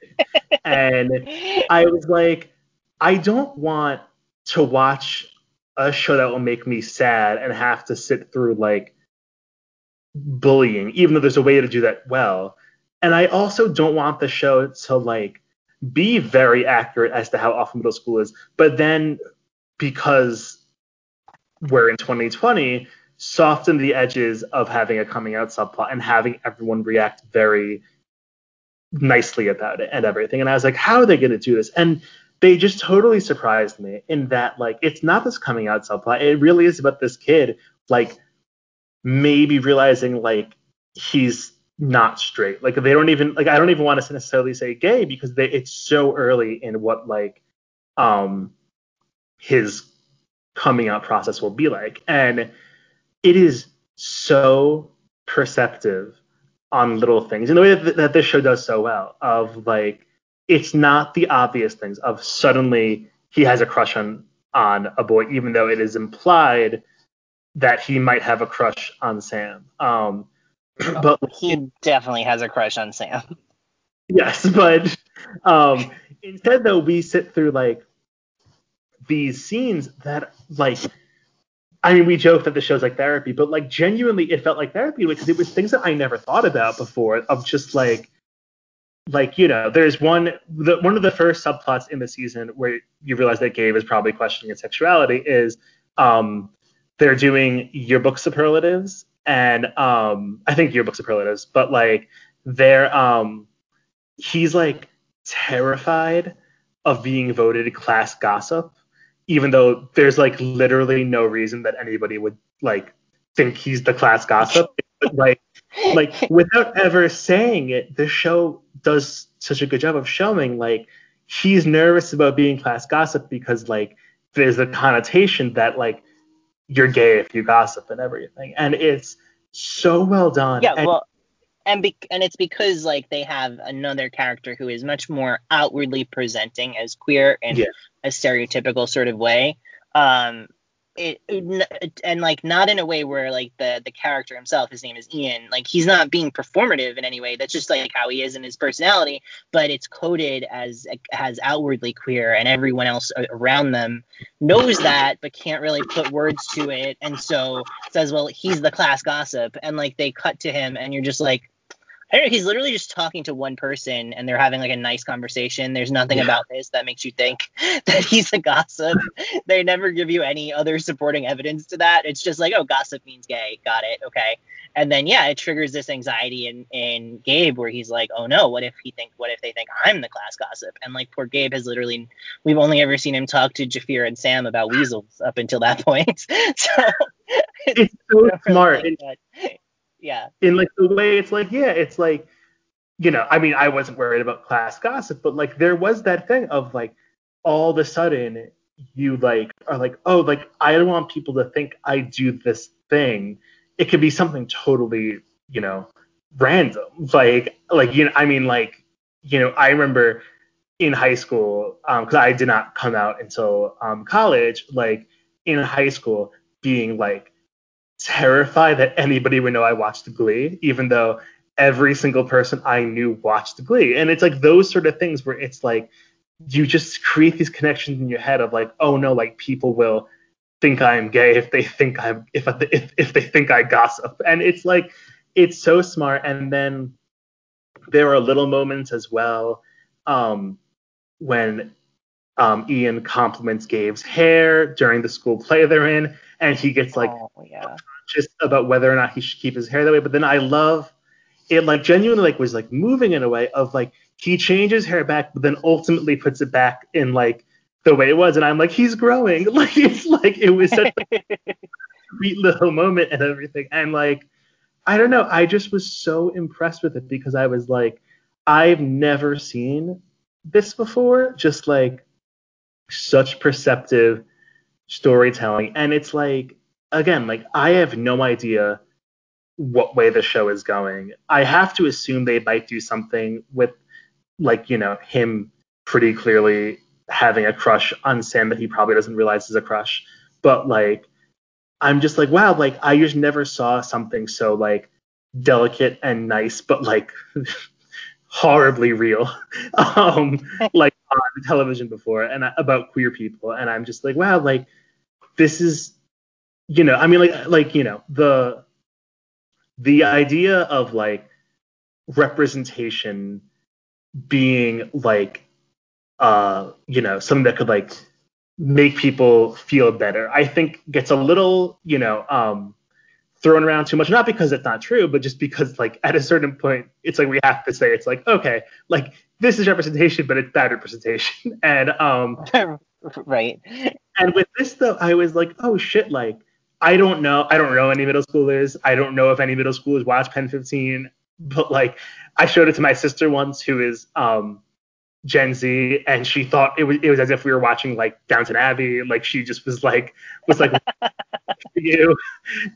and I was like, I don't want to watch a show that will make me sad and have to sit through like bullying, even though there's a way to do that well. And I also don't want the show to like be very accurate as to how awful middle school is, but then because we're in 2020, soften the edges of having a coming out subplot and having everyone react very nicely about it and everything. And I was like, how are they going to do this? And they just totally surprised me in that like it's not this coming out subplot. It really is about this kid like maybe realizing like he's not straight. Like they don't even like I don't even want to necessarily say gay because they it's so early in what like um his coming out process will be like. And it is so perceptive on little things in the way that, that this show does so well of like it's not the obvious things of suddenly he has a crush on on a boy, even though it is implied that he might have a crush on Sam. Um, but he definitely has a crush on Sam. Yes, but um, instead though we sit through like these scenes that like I mean, we joke that the show's like therapy, but like genuinely, it felt like therapy because it was things that I never thought about before. Of just like like you know there's one the, one of the first subplots in the season where you realize that gabe is probably questioning his sexuality is um they're doing yearbook superlatives and um i think yearbook superlatives but like they're um he's like terrified of being voted class gossip even though there's like literally no reason that anybody would like think he's the class gossip but like like without ever saying it, the show does such a good job of showing like he's nervous about being class gossip because like there's a connotation that like you're gay if you gossip and everything, and it's so well done. Yeah, and, well, and be- and it's because like they have another character who is much more outwardly presenting as queer in yeah. a stereotypical sort of way. Um, it, and like not in a way where like the the character himself his name is ian like he's not being performative in any way that's just like how he is in his personality but it's coded as as outwardly queer and everyone else around them knows that but can't really put words to it and so says well he's the class gossip and like they cut to him and you're just like I don't know. He's literally just talking to one person, and they're having like a nice conversation. There's nothing yeah. about this that makes you think that he's a gossip. they never give you any other supporting evidence to that. It's just like, oh, gossip means gay. Got it. Okay. And then yeah, it triggers this anxiety in in Gabe where he's like, oh no, what if he think, what if they think I'm the class gossip? And like poor Gabe has literally, we've only ever seen him talk to Jafir and Sam about weasels up until that point. so it's so smart yeah. In like the way it's like, yeah, it's like, you know, I mean, I wasn't worried about class gossip, but like there was that thing of like all of a sudden you like are like, oh, like I don't want people to think I do this thing. It could be something totally, you know, random. Like, like you know, I mean, like, you know, I remember in high school, because um, I did not come out until um, college. Like in high school, being like terrified that anybody would know I watched Glee, even though every single person I knew watched Glee. And it's like those sort of things where it's like you just create these connections in your head of like, oh no, like people will think I'm gay if they think I'm if if if they think I gossip. And it's like it's so smart. And then there are little moments as well um, when um, Ian compliments Gabe's hair during the school play they're in, and he gets like oh, yeah. Conscious about whether or not he should keep his hair that way. But then I love it, like genuinely, like was like moving in a way of like he changes hair back, but then ultimately puts it back in like the way it was, and I'm like he's growing. Like it's like it was such a sweet little moment and everything, and like I don't know, I just was so impressed with it because I was like I've never seen this before, just like such perceptive storytelling. And it's like, again, like I have no idea what way the show is going. I have to assume they might do something with, like, you know, him pretty clearly having a crush on Sam that he probably doesn't realize is a crush. but like I'm just like wow, like I just never saw something so like delicate and nice, but like horribly real, um, like on television before and about queer people, and I'm just like wow, like this is, you know, I mean like like you know the the idea of like representation being like uh you know something that could like make people feel better i think gets a little you know um thrown around too much not because it's not true but just because like at a certain point it's like we have to say it's like okay like this is representation but it's bad representation. And um right. and with this though i was like oh shit like i don't know i don't know any middle schoolers i don't know if any middle schoolers watch pen 15 but like I showed it to my sister once, who is um, Gen Z, and she thought it was it was as if we were watching like Downton Abbey. Like she just was like was like you,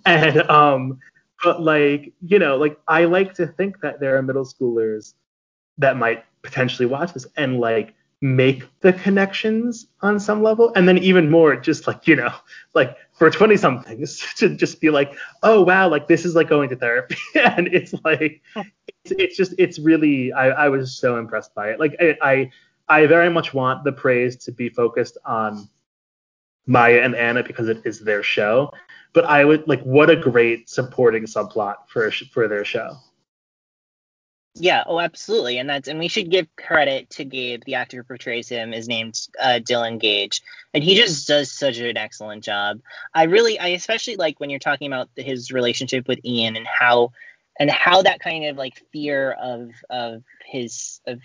and um, but like you know, like I like to think that there are middle schoolers that might potentially watch this and like make the connections on some level. And then even more just like you know like for 20 somethings to just be like oh wow like this is like going to therapy. And it's like it's, it's just it's really I, I was so impressed by it. Like I, I i very much want the praise to be focused on maya and anna because it is their show. But i would like what a great supporting subplot for for their show yeah, oh, absolutely, and that's and we should give credit to Gabe, the actor who portrays him is named uh, Dylan Gage, and he just does such an excellent job. I really, I especially like when you're talking about his relationship with Ian and how and how that kind of like fear of of his of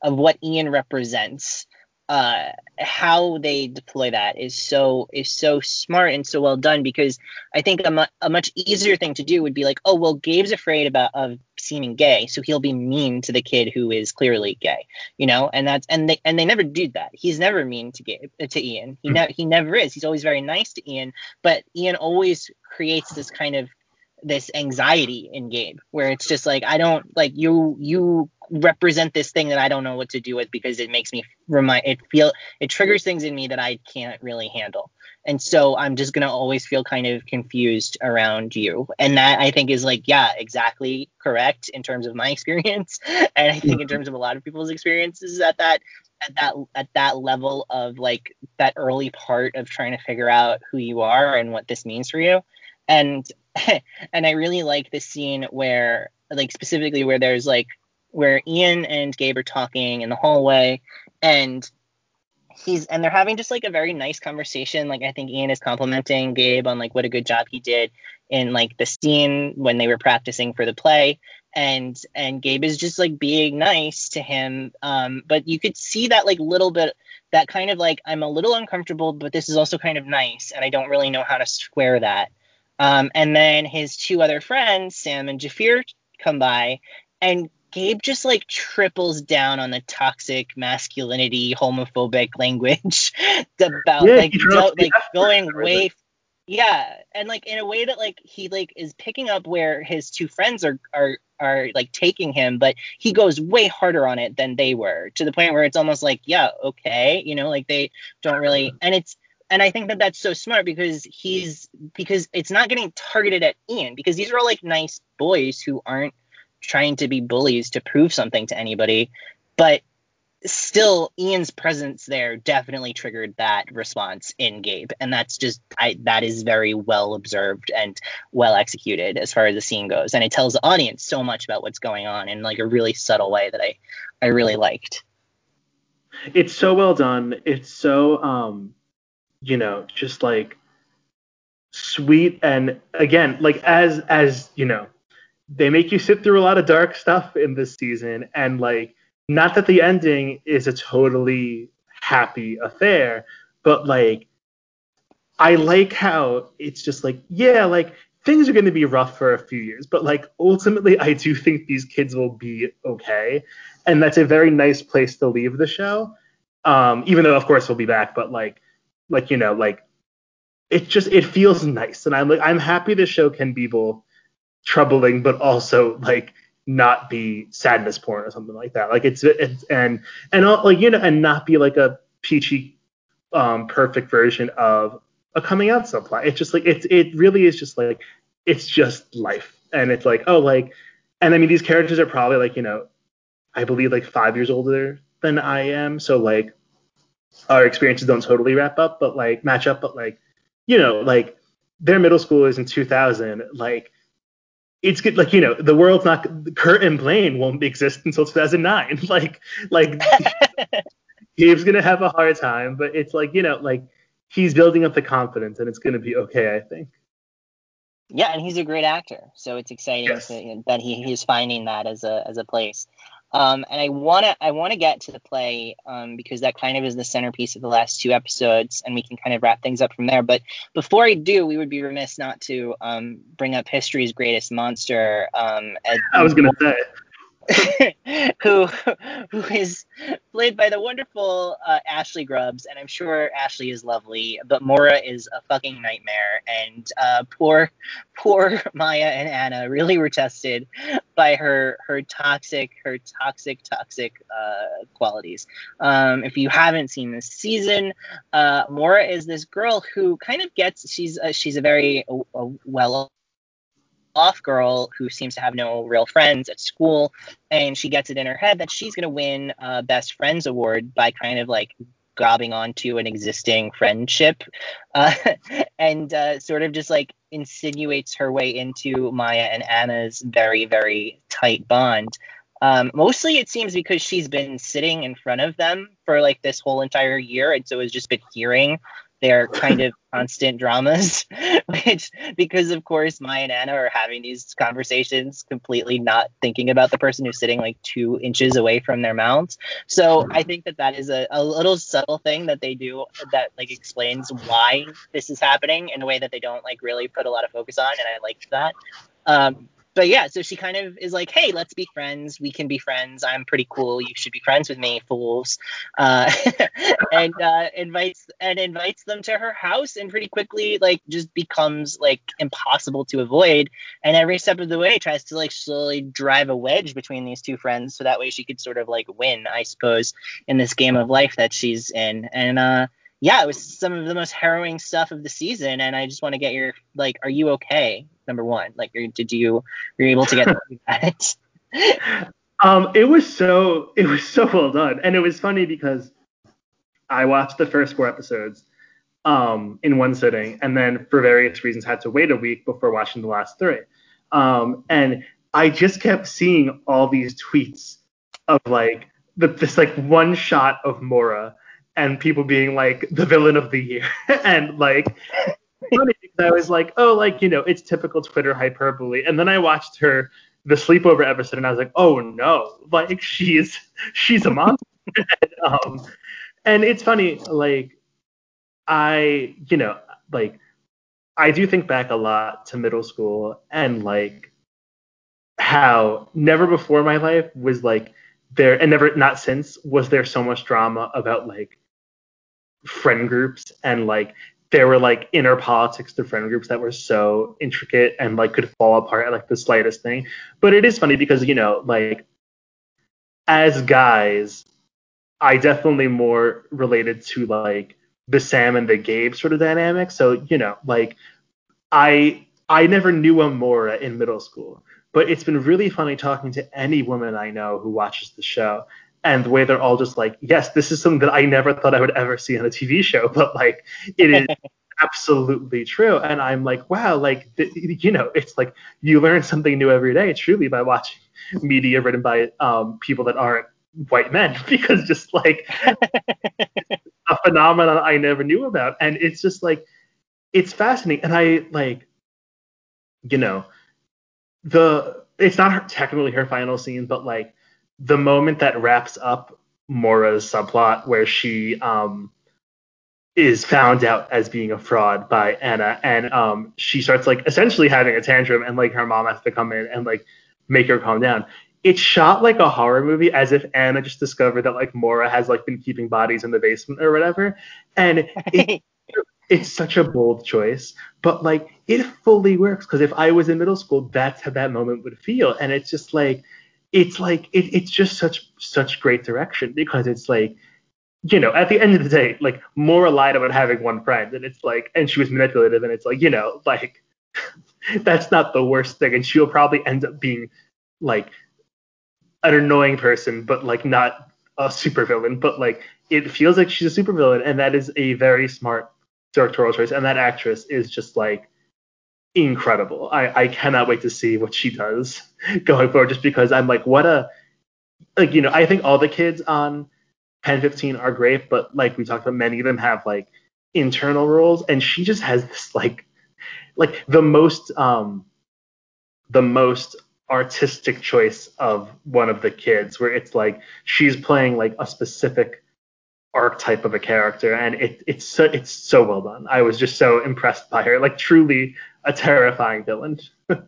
of what Ian represents uh, how they deploy that is so is so smart and so well done because I think a, mu- a much easier thing to do would be like, oh well, Gabe's afraid about of seeming gay, so he'll be mean to the kid who is clearly gay, you know, and that's and they and they never do that. He's never mean to Gabe to Ian. He never he never is. He's always very nice to Ian, but Ian always creates this kind of this anxiety in Gabe where it's just like I don't like you you represent this thing that I don't know what to do with because it makes me remind it feel it triggers things in me that I can't really handle. And so I'm just going to always feel kind of confused around you. And that I think is like yeah, exactly correct in terms of my experience and I think in terms of a lot of people's experiences at that at that at that level of like that early part of trying to figure out who you are and what this means for you. And and I really like the scene where like specifically where there's like where Ian and Gabe are talking in the hallway and he's and they're having just like a very nice conversation. Like I think Ian is complimenting Gabe on like what a good job he did in like the scene when they were practicing for the play. And and Gabe is just like being nice to him. Um, but you could see that like little bit that kind of like I'm a little uncomfortable, but this is also kind of nice, and I don't really know how to square that. Um, and then his two other friends, Sam and Jafir, come by, and Gabe just like triples down on the toxic masculinity, homophobic language about yeah, like go, like going way yeah, and like in a way that like he like is picking up where his two friends are are are like taking him, but he goes way harder on it than they were to the point where it's almost like yeah, okay, you know, like they don't really and it's and I think that that's so smart because he's because it's not getting targeted at Ian because these are all like nice boys who aren't trying to be bullies to prove something to anybody, but still Ian's presence there definitely triggered that response in Gabe and that's just I that is very well observed and well executed as far as the scene goes and it tells the audience so much about what's going on in like a really subtle way that I I really liked. It's so well done. It's so um you know, just like sweet and again, like as as you know, they make you sit through a lot of dark stuff in this season and like not that the ending is a totally happy affair, but like I like how it's just like, yeah, like things are going to be rough for a few years, but like ultimately, I do think these kids will be okay, and that's a very nice place to leave the show. Um, even though, of course, we'll be back, but like like you know like it just it feels nice and i'm like i'm happy the show can be both troubling but also like not be sadness porn or something like that. Like it's it's and and all, like you know and not be like a peachy um perfect version of a coming out subplot. It's just like it's it really is just like it's just life, and it's like oh like, and I mean these characters are probably like you know, I believe like five years older than I am, so like our experiences don't totally wrap up, but like match up, but like you know like their middle school is in 2000, like it's good like you know the world's not Kurt and Blaine won't exist until 2009 like like Gabe's gonna have a hard time but it's like you know like he's building up the confidence and it's gonna be okay I think. Yeah and he's a great actor so it's exciting yes. to, that he, he's finding that as a as a place um, and I wanna I wanna get to the play um, because that kind of is the centerpiece of the last two episodes, and we can kind of wrap things up from there. But before I do, we would be remiss not to um, bring up history's greatest monster. Um, I was gonna say. Who who is played by the wonderful uh, Ashley Grubbs, and I'm sure Ashley is lovely, but Maura is a fucking nightmare, and uh, poor poor Maya and Anna really were tested by her her toxic her toxic toxic uh, qualities. Um, if you haven't seen this season, uh, Maura is this girl who kind of gets she's she's a very well off girl who seems to have no real friends at school, and she gets it in her head that she's going to win a best friends award by kind of like grabbing onto an existing friendship uh, and uh, sort of just like insinuates her way into Maya and Anna's very, very tight bond. Um, mostly it seems because she's been sitting in front of them for like this whole entire year, and so has just been hearing their kind of constant dramas, which because of course Maya and Anna are having these conversations completely not thinking about the person who's sitting like two inches away from their mouths. So I think that that is a, a little subtle thing that they do that like explains why this is happening in a way that they don't like really put a lot of focus on, and I liked that. Um, but yeah, so she kind of is like, hey, let's be friends. We can be friends. I'm pretty cool. You should be friends with me, fools. Uh, and uh, invites and invites them to her house, and pretty quickly, like, just becomes like impossible to avoid. And every step of the way, tries to like slowly drive a wedge between these two friends, so that way she could sort of like win, I suppose, in this game of life that she's in. And uh, yeah, it was some of the most harrowing stuff of the season, and I just want to get your like, are you okay? Number one, like, did you were you able to get that? um, it was so it was so well done, and it was funny because I watched the first four episodes um in one sitting, and then for various reasons had to wait a week before watching the last three. Um, and I just kept seeing all these tweets of like the, this like one shot of Maura and people being like the villain of the year and like funny because I was like, oh, like you know, it's typical Twitter hyperbole. And then I watched her the sleepover episode, and I was like, oh no, like she's she's a monster. and, um, and it's funny, like I, you know, like I do think back a lot to middle school and like how never before my life was like there and never not since was there so much drama about like friend groups and like there were like inner politics to friend groups that were so intricate and like could fall apart at like the slightest thing. But it is funny because you know like as guys, I definitely more related to like the Sam and the Gabe sort of dynamic. So you know like I I never knew a Maura in middle school, but it's been really funny talking to any woman I know who watches the show and the way they're all just like, yes, this is something that I never thought I would ever see on a TV show, but like it is absolutely true. And I'm like, wow, like th- you know, it's like you learn something new every day, truly, by watching media written by um, people that aren't white men, because just like a phenomenon I never knew about, and it's just like it's fascinating, and I like, you know, the it's not her, technically her final scene, but like the moment that wraps up Maura's subplot where she um is found out as being a fraud by Anna and um she starts like essentially having a tantrum and like her mom has to come in and like make her calm down. It's shot like a horror movie as if Anna just discovered that like Maura has like been keeping bodies in the basement or whatever. And it, it's such a bold choice, but like it fully works because if I was in middle school, that's how that moment would feel. And it's just like it's like it, it's just such such great direction because it's like you know, at the end of the day, like Maura lied about having one friend, and it's like, and she was manipulative, and it's like, you know, like that's not the worst thing, and she'll probably end up being like an annoying person, but like not a supervillain, but like it feels like she's a supervillain, and that is a very smart directorial choice, and that actress is just like incredible. I, I cannot wait to see what she does going forward, just because I'm like, what a like you know, I think all the kids on Pen 15 are great, but like we talked about, many of them have like internal roles, and she just has this like like the most um the most artistic choice of one of the kids where it's like she's playing like a specific archetype of a character and it, it's so it's so well done i was just so impressed by her like truly a terrifying villain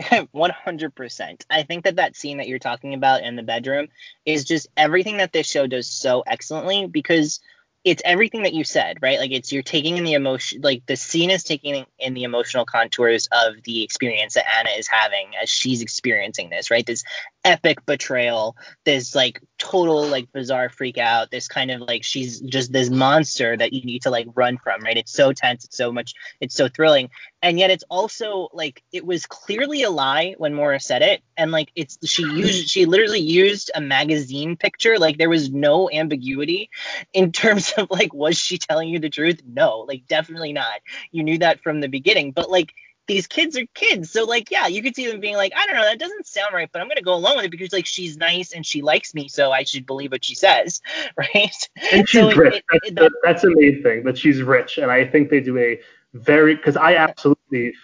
100%. I think that that scene that you're talking about in the bedroom is just everything that this show does so excellently because it's everything that you said, right? Like it's you're taking in the emotion, like the scene is taking in the emotional contours of the experience that Anna is having as she's experiencing this, right? This epic betrayal, this like total like bizarre freak out, this kind of like she's just this monster that you need to like run from, right? It's so tense, it's so much, it's so thrilling, and yet it's also like it was clearly a lie when Maura said it, and like it's she used she literally used a magazine picture, like there was no ambiguity in terms of like was she telling you the truth? No, like definitely not. You knew that from the beginning, but like these kids are kids. So like, yeah, you could see them being like, I don't know, that doesn't sound right, but I'm gonna go along with it because like she's nice and she likes me, so I should believe what she says, right? And she's so rich. It, that's, it, the, that's the main thing that she's rich, and I think they do a very because I absolutely.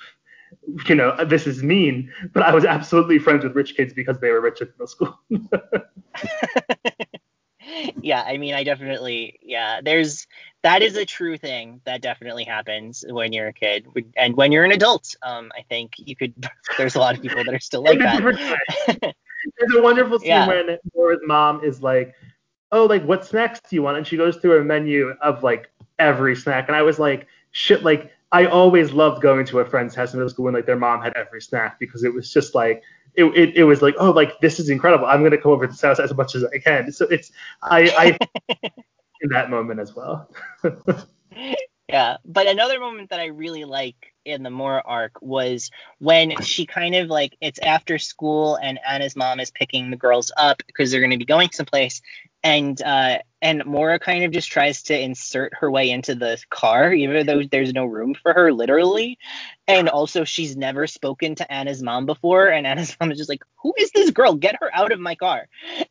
You know, this is mean, but I was absolutely friends with rich kids because they were rich at middle school. yeah, I mean, I definitely, yeah, there's that is a true thing that definitely happens when you're a kid and when you're an adult. Um, I think you could. There's a lot of people that are still like that. there's a wonderful scene yeah. when Laura's mom is like, "Oh, like what snacks do you want?" And she goes through a menu of like every snack, and I was like, "Shit!" Like I always loved going to a friend's house in middle school when like their mom had every snack because it was just like it, it, it was like, oh, like this is incredible. I'm gonna come over to this house as much as I can. So it's I, I in that moment as well. yeah, but another moment that I really like in the Maura arc was when she kind of like it's after school and Anna's mom is picking the girls up because they're going to be going someplace, and uh, and Maura kind of just tries to insert her way into the car, even though there's no room for her, literally. And also, she's never spoken to Anna's mom before, and Anna's mom is just like, "Who is this girl? Get her out of my car!"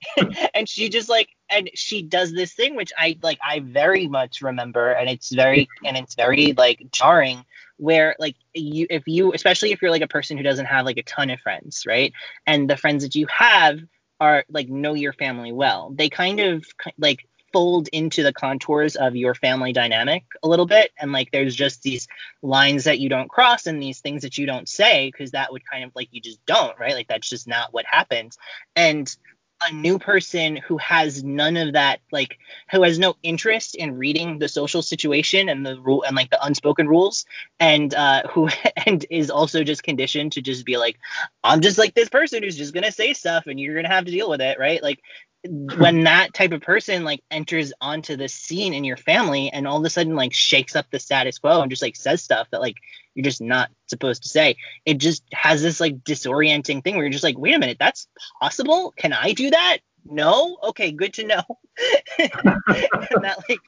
and she just like, and she does this thing which I like, I very much remember, and it's very, and it's very like jarring, where like you, if you, especially if you're like a person who doesn't have like a ton of friends, right, and the friends that you have are like know your family well. They kind of like fold into the contours of your family dynamic a little bit and like there's just these lines that you don't cross and these things that you don't say because that would kind of like you just don't right like that's just not what happens and a new person who has none of that like who has no interest in reading the social situation and the rule and like the unspoken rules and uh who and is also just conditioned to just be like i'm just like this person who's just gonna say stuff and you're gonna have to deal with it right? Like when that type of person like enters onto the scene in your family and all of a sudden like shakes up the status quo and just like says stuff that like you're just not supposed to say it just has this like disorienting thing where you're just like wait a minute that's possible? Can i do that? No? Okay good to know. And that like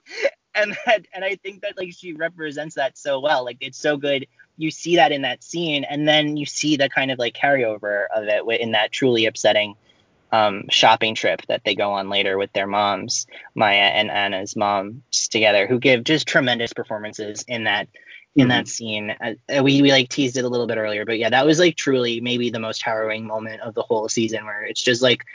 and that and i think that like she represents that so well like it's so good. You see that in that scene and then you see the kind of like carryover of it in that truly upsetting um, shopping trip that they go on later with their moms, Maya and Anna's moms together, who give just tremendous performances in that in mm-hmm. that scene. Uh, we we like teased it a little bit earlier, but yeah, that was like truly maybe the most harrowing moment of the whole season, where it's just like,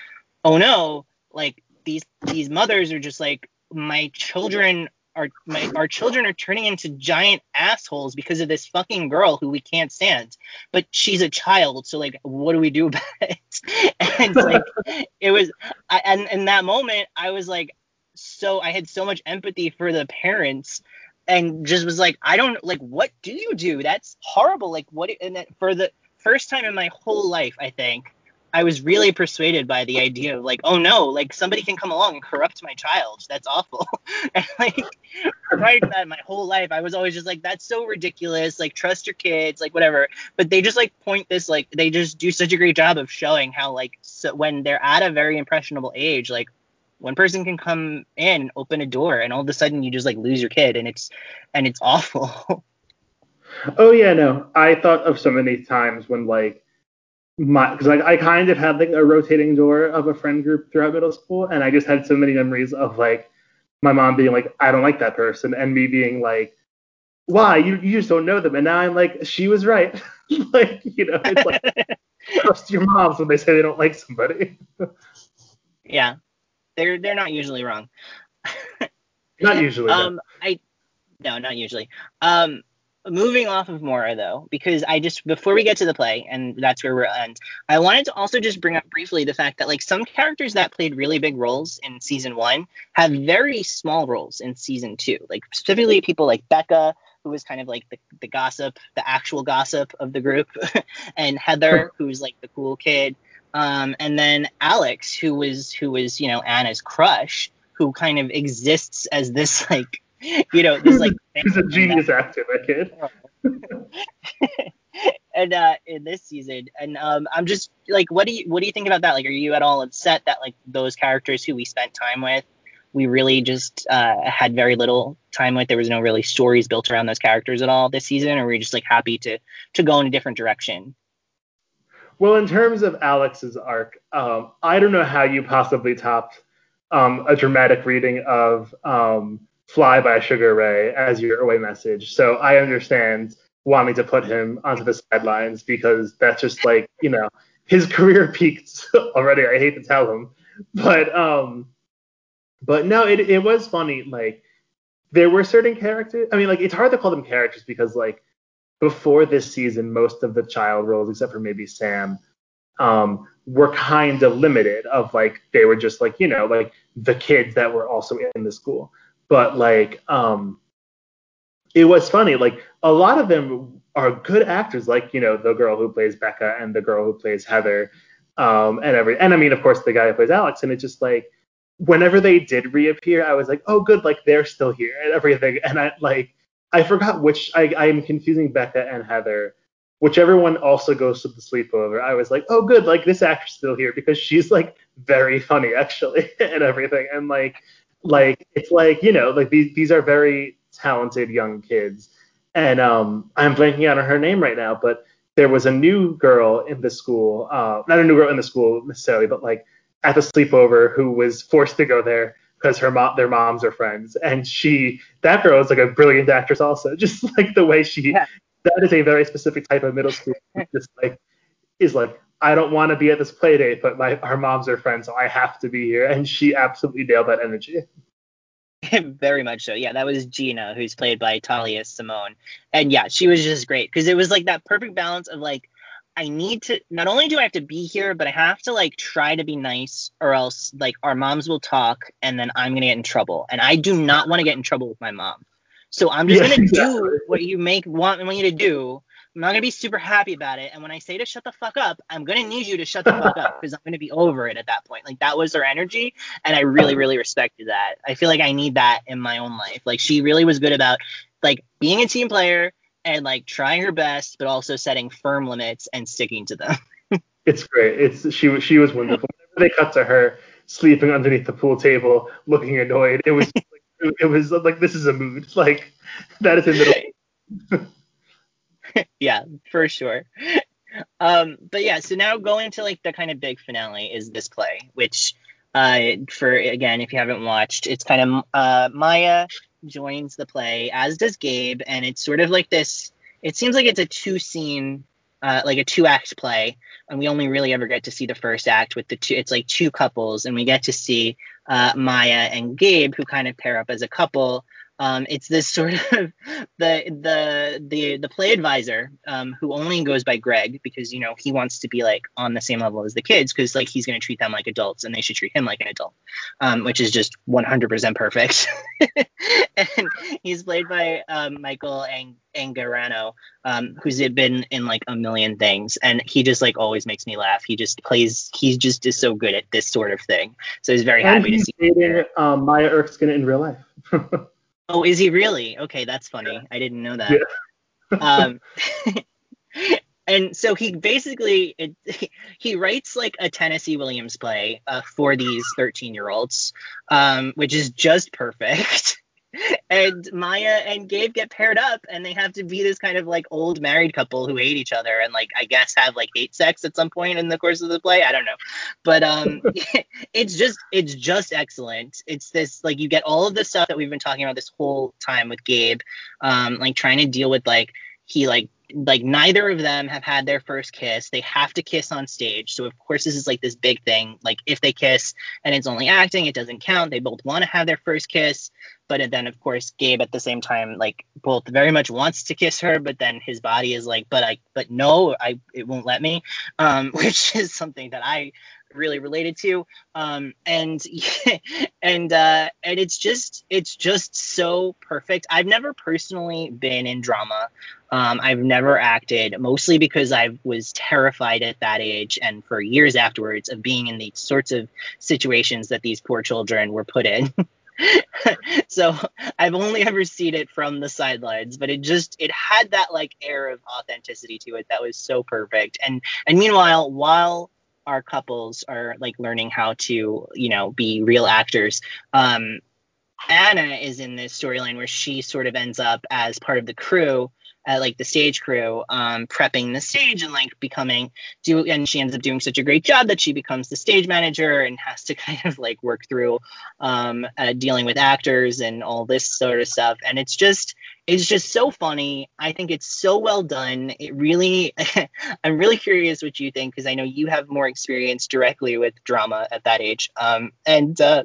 oh no, like these these mothers are just like my children our my, our children are turning into giant assholes because of this fucking girl who we can't stand. But she's a child, so like, what do we do about it? and like, it was, I, and in that moment, I was like, so I had so much empathy for the parents, and just was like, I don't like, what do you do? That's horrible. Like, what? And that, for the first time in my whole life, I think I was really persuaded by the idea of like, oh no, like somebody can come along and corrupt my child. That's awful. and like prior to that, my whole life, I was always just like, that's so ridiculous. Like trust your kids, like whatever. But they just like point this like they just do such a great job of showing how like so when they're at a very impressionable age, like one person can come in and open a door and all of a sudden you just like lose your kid and it's and it's awful. oh yeah, no. I thought of so many times when like my because like I kind of had like a rotating door of a friend group throughout middle school, and I just had so many memories of like my mom being like, I don't like that person, and me being like, Why? You you just don't know them. And now I'm like, she was right. like you know, it's like trust your moms when they say they don't like somebody. yeah, they're they're not usually wrong. not usually. Um, no. I no, not usually. Um, moving off of Maura though, because I just before we get to the play, and that's where we'll end, I wanted to also just bring up briefly the fact that like some characters that played really big roles in season one have very small roles in season two. Like specifically people like Becca, who was kind of like the, the gossip, the actual gossip of the group, and Heather, who's like the cool kid. Um, and then Alex, who was who was you know Anna's crush, who kind of exists as this like you know this like he's a genius that, actor, that kid. and uh, in this season, and um, I'm just like, what do you what do you think about that? Like, are you at all upset that like those characters who we spent time with, we really just uh, had very little time with? There was no really stories built around those characters at all this season, or were you just like happy to to go in a different direction? Well, in terms of Alex's arc, um, I don't know how you possibly topped um, a dramatic reading of um, "Fly" by Sugar Ray as your away message. So I understand wanting to put him onto the sidelines because that's just like you know his career peaked already. I hate to tell him, but um, but no, it it was funny. Like there were certain characters. I mean, like it's hard to call them characters because like before this season, most of the child roles, except for maybe Sam, um, were kind of limited. Of like they were just like you know like the kids that were also in the school. But like um, it was funny. Like a lot of them are good actors. Like you know the girl who plays Becca and the girl who plays Heather, um, and every and I mean of course the guy who plays Alex. And it's just like whenever they did reappear, I was like, oh good, like they're still here and everything. And I like I forgot which I I'm confusing Becca and Heather. Whichever one also goes to the sleepover, I was like, oh good, like this actress still here because she's like very funny actually and everything. And like like it's like you know like these these are very talented young kids. And um I'm blanking out on her name right now, but there was a new girl in the school, uh, not a new girl in the school necessarily, but like at the sleepover who was forced to go there because her mom, their moms are friends, and she, that girl is like a brilliant actress also. Just like the way she, yeah. that is a very specific type of middle school. just like is like, I don't want to be at this play date, but my our moms are friends, so I have to be here, and she absolutely nailed that energy. Very much so. Yeah, that was Gina, who's played by Talia Simone, and yeah, she was just great because it was like that perfect balance of like I need to not only do I have to be here, but I have to like try to be nice or else like our moms will talk and then I'm gonna get in trouble. And I do not want to get in trouble with my mom. So I'm just yeah, gonna do what you make want want you to do. I'm not gonna be super happy about it. And when I say to shut the fuck up, I'm gonna need you to shut the fuck up because I'm gonna be over it at that point. Like that was her energy, and I really, really respected that. I feel like I need that in my own life. Like she really was good about like being a team player and like trying her best, but also setting firm limits and sticking to them. it's great. It's she she was wonderful. Whenever they cut to her sleeping underneath the pool table, looking annoyed, it was like, it was like this is a mood. Like that is a middle. yeah, for sure. Um, but yeah, so now going to like the kind of big finale is this play, which uh, for again, if you haven't watched, it's kind of uh, Maya joins the play, as does Gabe, and it's sort of like this. It seems like it's a two scene, uh, like a two act play, and we only really ever get to see the first act with the two. It's like two couples, and we get to see uh, Maya and Gabe, who kind of pair up as a couple. Um, it's this sort of the the the the play advisor um, who only goes by Greg because you know he wants to be like on the same level as the kids because like he's going to treat them like adults and they should treat him like an adult, um, which is just 100% perfect. and he's played by um, Michael Ang- Angarano, um, who's been in like a million things, and he just like always makes me laugh. He just plays. He just is so good at this sort of thing. So he's very and happy he's to see. dating um, Maya Erskine in real life. Oh, is he really? Okay, that's funny. I didn't know that. Yeah. um, and so he basically it, he writes like a Tennessee Williams play uh, for these 13 year olds, um, which is just perfect. And Maya and Gabe get paired up and they have to be this kind of like old married couple who hate each other and like I guess have like hate sex at some point in the course of the play. I don't know. But um it's just it's just excellent. It's this like you get all of the stuff that we've been talking about this whole time with Gabe, um, like trying to deal with like he like like neither of them have had their first kiss. They have to kiss on stage. So of course this is like this big thing. Like if they kiss and it's only acting, it doesn't count. They both want to have their first kiss. But then of course Gabe at the same time like both very much wants to kiss her, but then his body is like, but I but no, I it won't let me. Um, which is something that I really related to. Um, and and uh, and it's just it's just so perfect. I've never personally been in drama. Um, I've never acted, mostly because I was terrified at that age and for years afterwards of being in the sorts of situations that these poor children were put in. so I've only ever seen it from the sidelines, but it just it had that like air of authenticity to it that was so perfect. And and meanwhile, while our couples are like learning how to, you know, be real actors, um, Anna is in this storyline where she sort of ends up as part of the crew like the stage crew um, prepping the stage and like becoming do and she ends up doing such a great job that she becomes the stage manager and has to kind of like work through um, uh, dealing with actors and all this sort of stuff. And it's just it's just so funny. I think it's so well done. It really i'm really curious what you think because i know you have more experience directly with drama at that age. Um, and uh,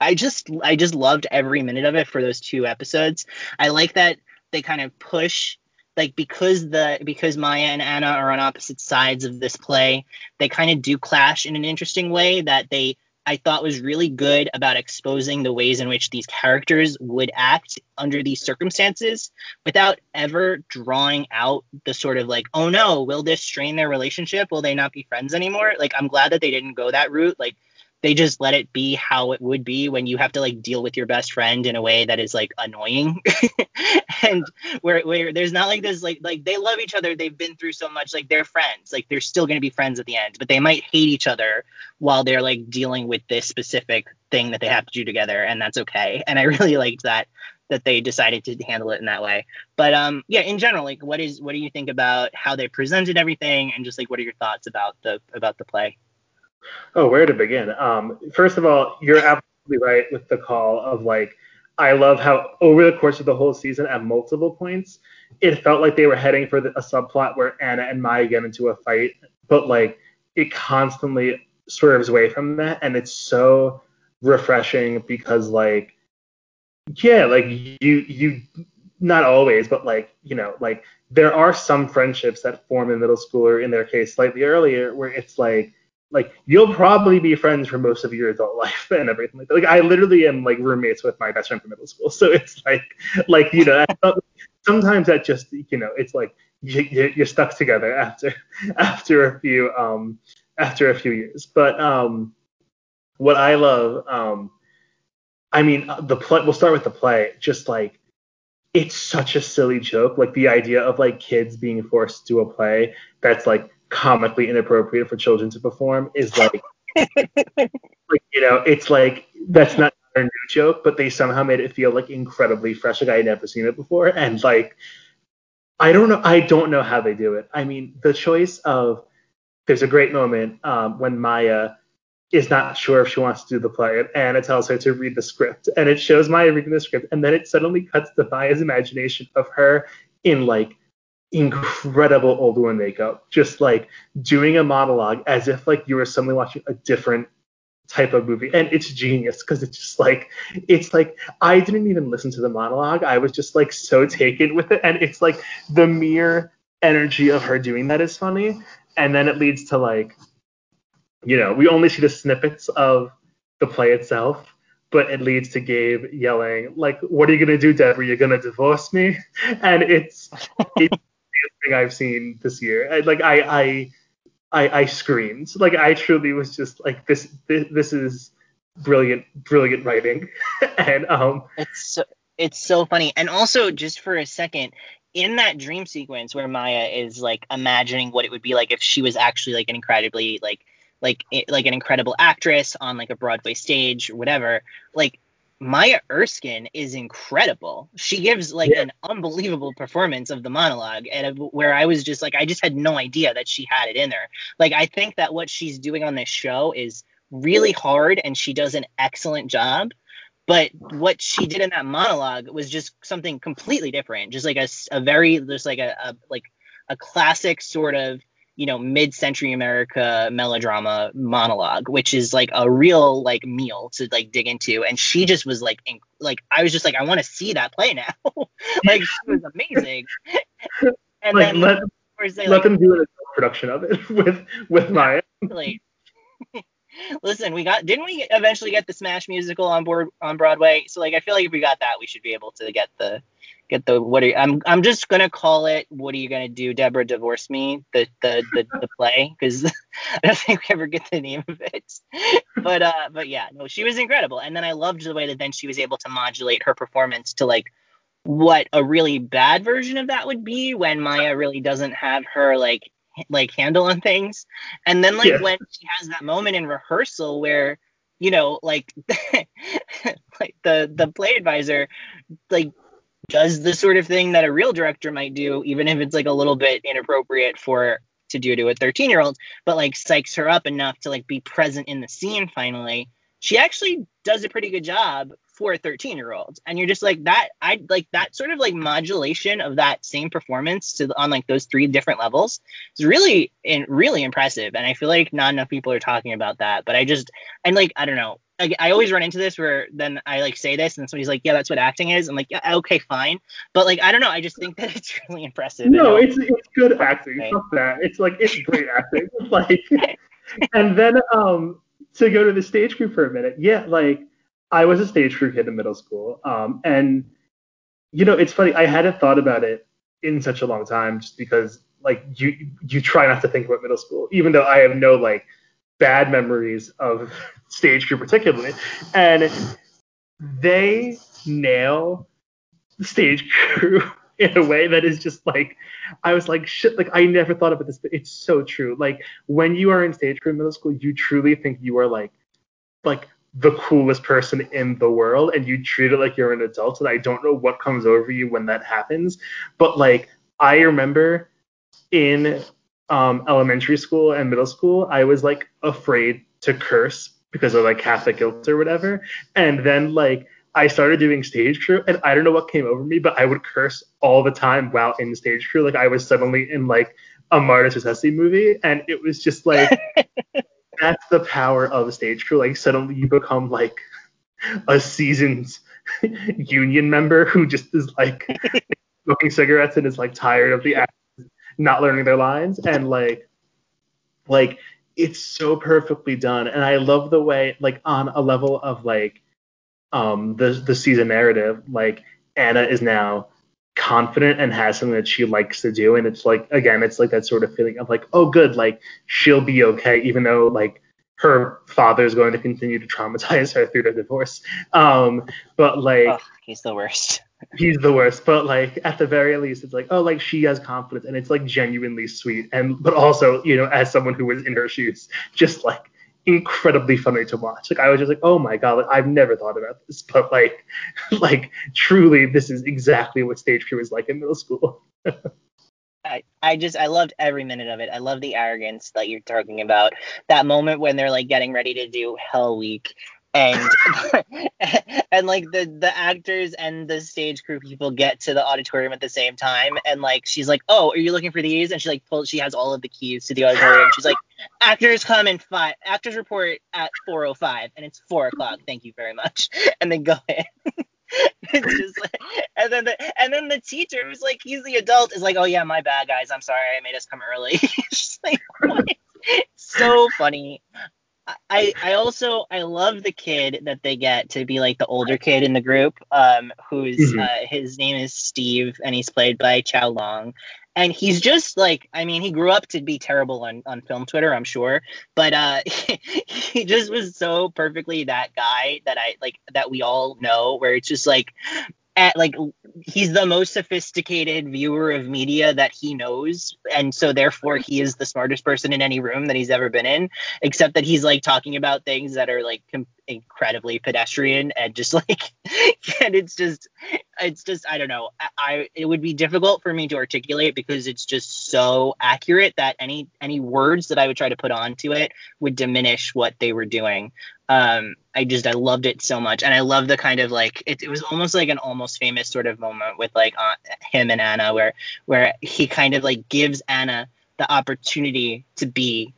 I just I just loved every minute of it for those two episodes. I like that they kind of push like because the because Maya and Anna are on opposite sides of this play, they kind of do clash in an interesting way that they I thought was really good about exposing the ways in which these characters would act under these circumstances without ever drawing out the sort of like, oh no, will this strain their relationship? Will they not be friends anymore? Like I'm glad that they didn't go that route. Like they just let it be how it would be when you have to like deal with your best friend in a way that is like annoying. And where where there's not like this like like they love each other they've been through so much like they're friends like they're still going to be friends at the end but they might hate each other while they're like dealing with this specific thing that they have to do together and that's okay. And i really liked that that they decided to handle it in that way. But um yeah in general like what is what do you think about how they presented everything? And just like what are your thoughts about the about the play Oh, where to begin? Um, first of all, you're absolutely right with the call of like, I love how over the course of the whole season, at multiple points, it felt like they were heading for the, a subplot where Anna and Maya get into a fight, but like it constantly swerves away from that, and it's so refreshing because like, yeah, like you you not always, but like you know, like there are some friendships that form in middle school or in their case slightly earlier where it's like like you'll probably be friends for most of your adult life and everything like that. Like I literally am like roommates with my best friend from middle school, so it's like like you know sometimes that just you know it's like you, you're stuck together after after a few um after a few years. But um what I love um I mean the play we'll start with the play just like it's such a silly joke like the idea of like kids being forced to do a play that's like comically inappropriate for children to perform is like, like you know, it's like that's not a new joke, but they somehow made it feel like incredibly fresh. Like I had never seen it before, and like I don't know, I don't know how they do it. I mean, the choice of there's a great moment um, when Maya is not sure if she wants to do the play, and Anna tells her to read the script, and it shows Maya reading the script, and then it suddenly cuts to Maya's imagination of her in like incredible old woman makeup, just like doing a monologue as if like you were suddenly watching a different type of movie and it's genius because it's just like it's like i didn't even listen to the monologue i was just like so taken with it and it's like the mere energy of her doing that is funny and then it leads to like you know we only see the snippets of the play itself but it leads to Gabe yelling, like, "What are you gonna do, Deborah? You're gonna divorce me?" And it's, it's thing I've seen this year. I, like, I, I, I, I screamed. Like, I truly was just like, "This, this, this is brilliant, brilliant writing." and um, it's so, it's so funny. And also, just for a second, in that dream sequence where Maya is like imagining what it would be like if she was actually like an incredibly like like like an incredible actress on like a Broadway stage or whatever. Like Maya Erskine is incredible. She gives like yeah. an unbelievable performance of the monologue, and where I was just like, I just had no idea that she had it in her. Like, I think that what she's doing on this show is really hard, and she does an excellent job. But what she did in that monologue was just something completely different, just like a, a very, just like a, a like a classic sort of you know mid-century america melodrama monologue which is like a real like meal to like dig into. And she just was like in, like i was just like i want to see that play now. Like she was amazing. And like, then let, let like, them do a production of it with with maya like, listen we got didn't we eventually get the smash musical on board on broadway? So like i feel like if we got that we should be able to get the the what are you, I'm I'm just gonna call it what are you gonna do Deborah divorce me the the the, the play? Because I don't think we ever get the name of it. But uh but yeah no she was incredible. And then I loved the way that then she was able to modulate her performance to like what a really bad version of that would be when Maya really doesn't have her like like handle on things. And then like yeah. when she has that moment in rehearsal where you know like like the the play advisor like does the sort of thing that a real director might do, even if it's like a little bit inappropriate for to do to a 13 year old, but like psychs her up enough to like be present in the scene finally. She actually does a pretty good job for a 13 year old. And you're just like that, I like that sort of like modulation of that same performance to on like those three different levels is really and really impressive. And I feel like not enough people are talking about that. But I just and like I don't know, I, I always run into this where then I like say this and somebody's like, yeah, that's what acting is. I'm like, yeah, okay, fine. But like, I don't know. I just think that it's really impressive. No, it's it's good acting. Fuck that. It's like it's great acting. like, and then um to go to the stage crew for a minute. Yeah, like I was a stage crew kid in middle school. Um, and you know, it's funny. I hadn't thought about it in such a long time, just because like you you try not to think about middle school, even though I have no like bad memories of stage crew particularly, and they nail the stage crew in a way that is just like I was like shit like I never thought about this but it's so true. Like when you are in stage crew in middle school you truly think you are like like the coolest person in the world and you treat it like you're an adult and I don't know what comes over you when that happens but like I remember in um, elementary school and middle school, I was like afraid to curse because of like Catholic guilt or whatever. And then like I started doing stage crew, and I don't know what came over me, but I would curse all the time while in stage crew. Like I was suddenly in like a Martin Scorsese movie, and it was just like that's the power of stage crew. Like suddenly you become like a seasoned union member who just is like smoking cigarettes and is like tired of the not learning their lines. And like like it's so perfectly done. And i love the way like on a level of like um the the season narrative like anna is now confident and has something that she likes to do. And it's like again it's like that sort of feeling of like oh good like she'll be okay even though like her father is going to continue to traumatize her through the divorce. Um but like he's the worst he's the worst. But like at the very least, it's like oh, like she has confidence, and it's like genuinely sweet. And but also, you know, as someone who was in her shoes, just like incredibly funny to watch. Like I was just like, oh my god, like, I've never thought about this, but like, like truly, this is exactly what stage crew is like in middle school. I, I just I loved every minute of it. I love the arrogance that you're talking about. That moment when they're like getting ready to do Hell Week and and like the the actors and the stage crew people get to the auditorium at the same time and like she's like oh are you looking for these? And she like pulls she has all of the keys to the auditorium. She's like actors come in five actors report at 405 and it's four o'clock. Thank you very much. And they go in. It's just like, and then the and then the teacher who's like he's the adult is like oh yeah my bad guys. I'm sorry. I made us come early. It's like what? so funny I I also I love the kid that they get to be like the older kid in the group, um, who's mm-hmm. uh, his name is Steve and he's played by Chow Long, and he's just like I mean he grew up to be terrible on on film Twitter I'm sure, but uh, he just was so perfectly that guy that I like that we all know where it's just like at like he's the most sophisticated viewer of media that he knows and so therefore he is the smartest person in any room that he's ever been in except that he's like talking about things that are like com- incredibly pedestrian and just like and it's just it's just i don't know. I, it would be difficult for me to articulate because it's just so accurate that any any words that i would try to put onto it would diminish what they were doing. Um i just i loved it so much. And i love the kind of like it, it was almost like an almost famous sort of moment with like uh, him and anna where where he kind of like gives anna the opportunity to be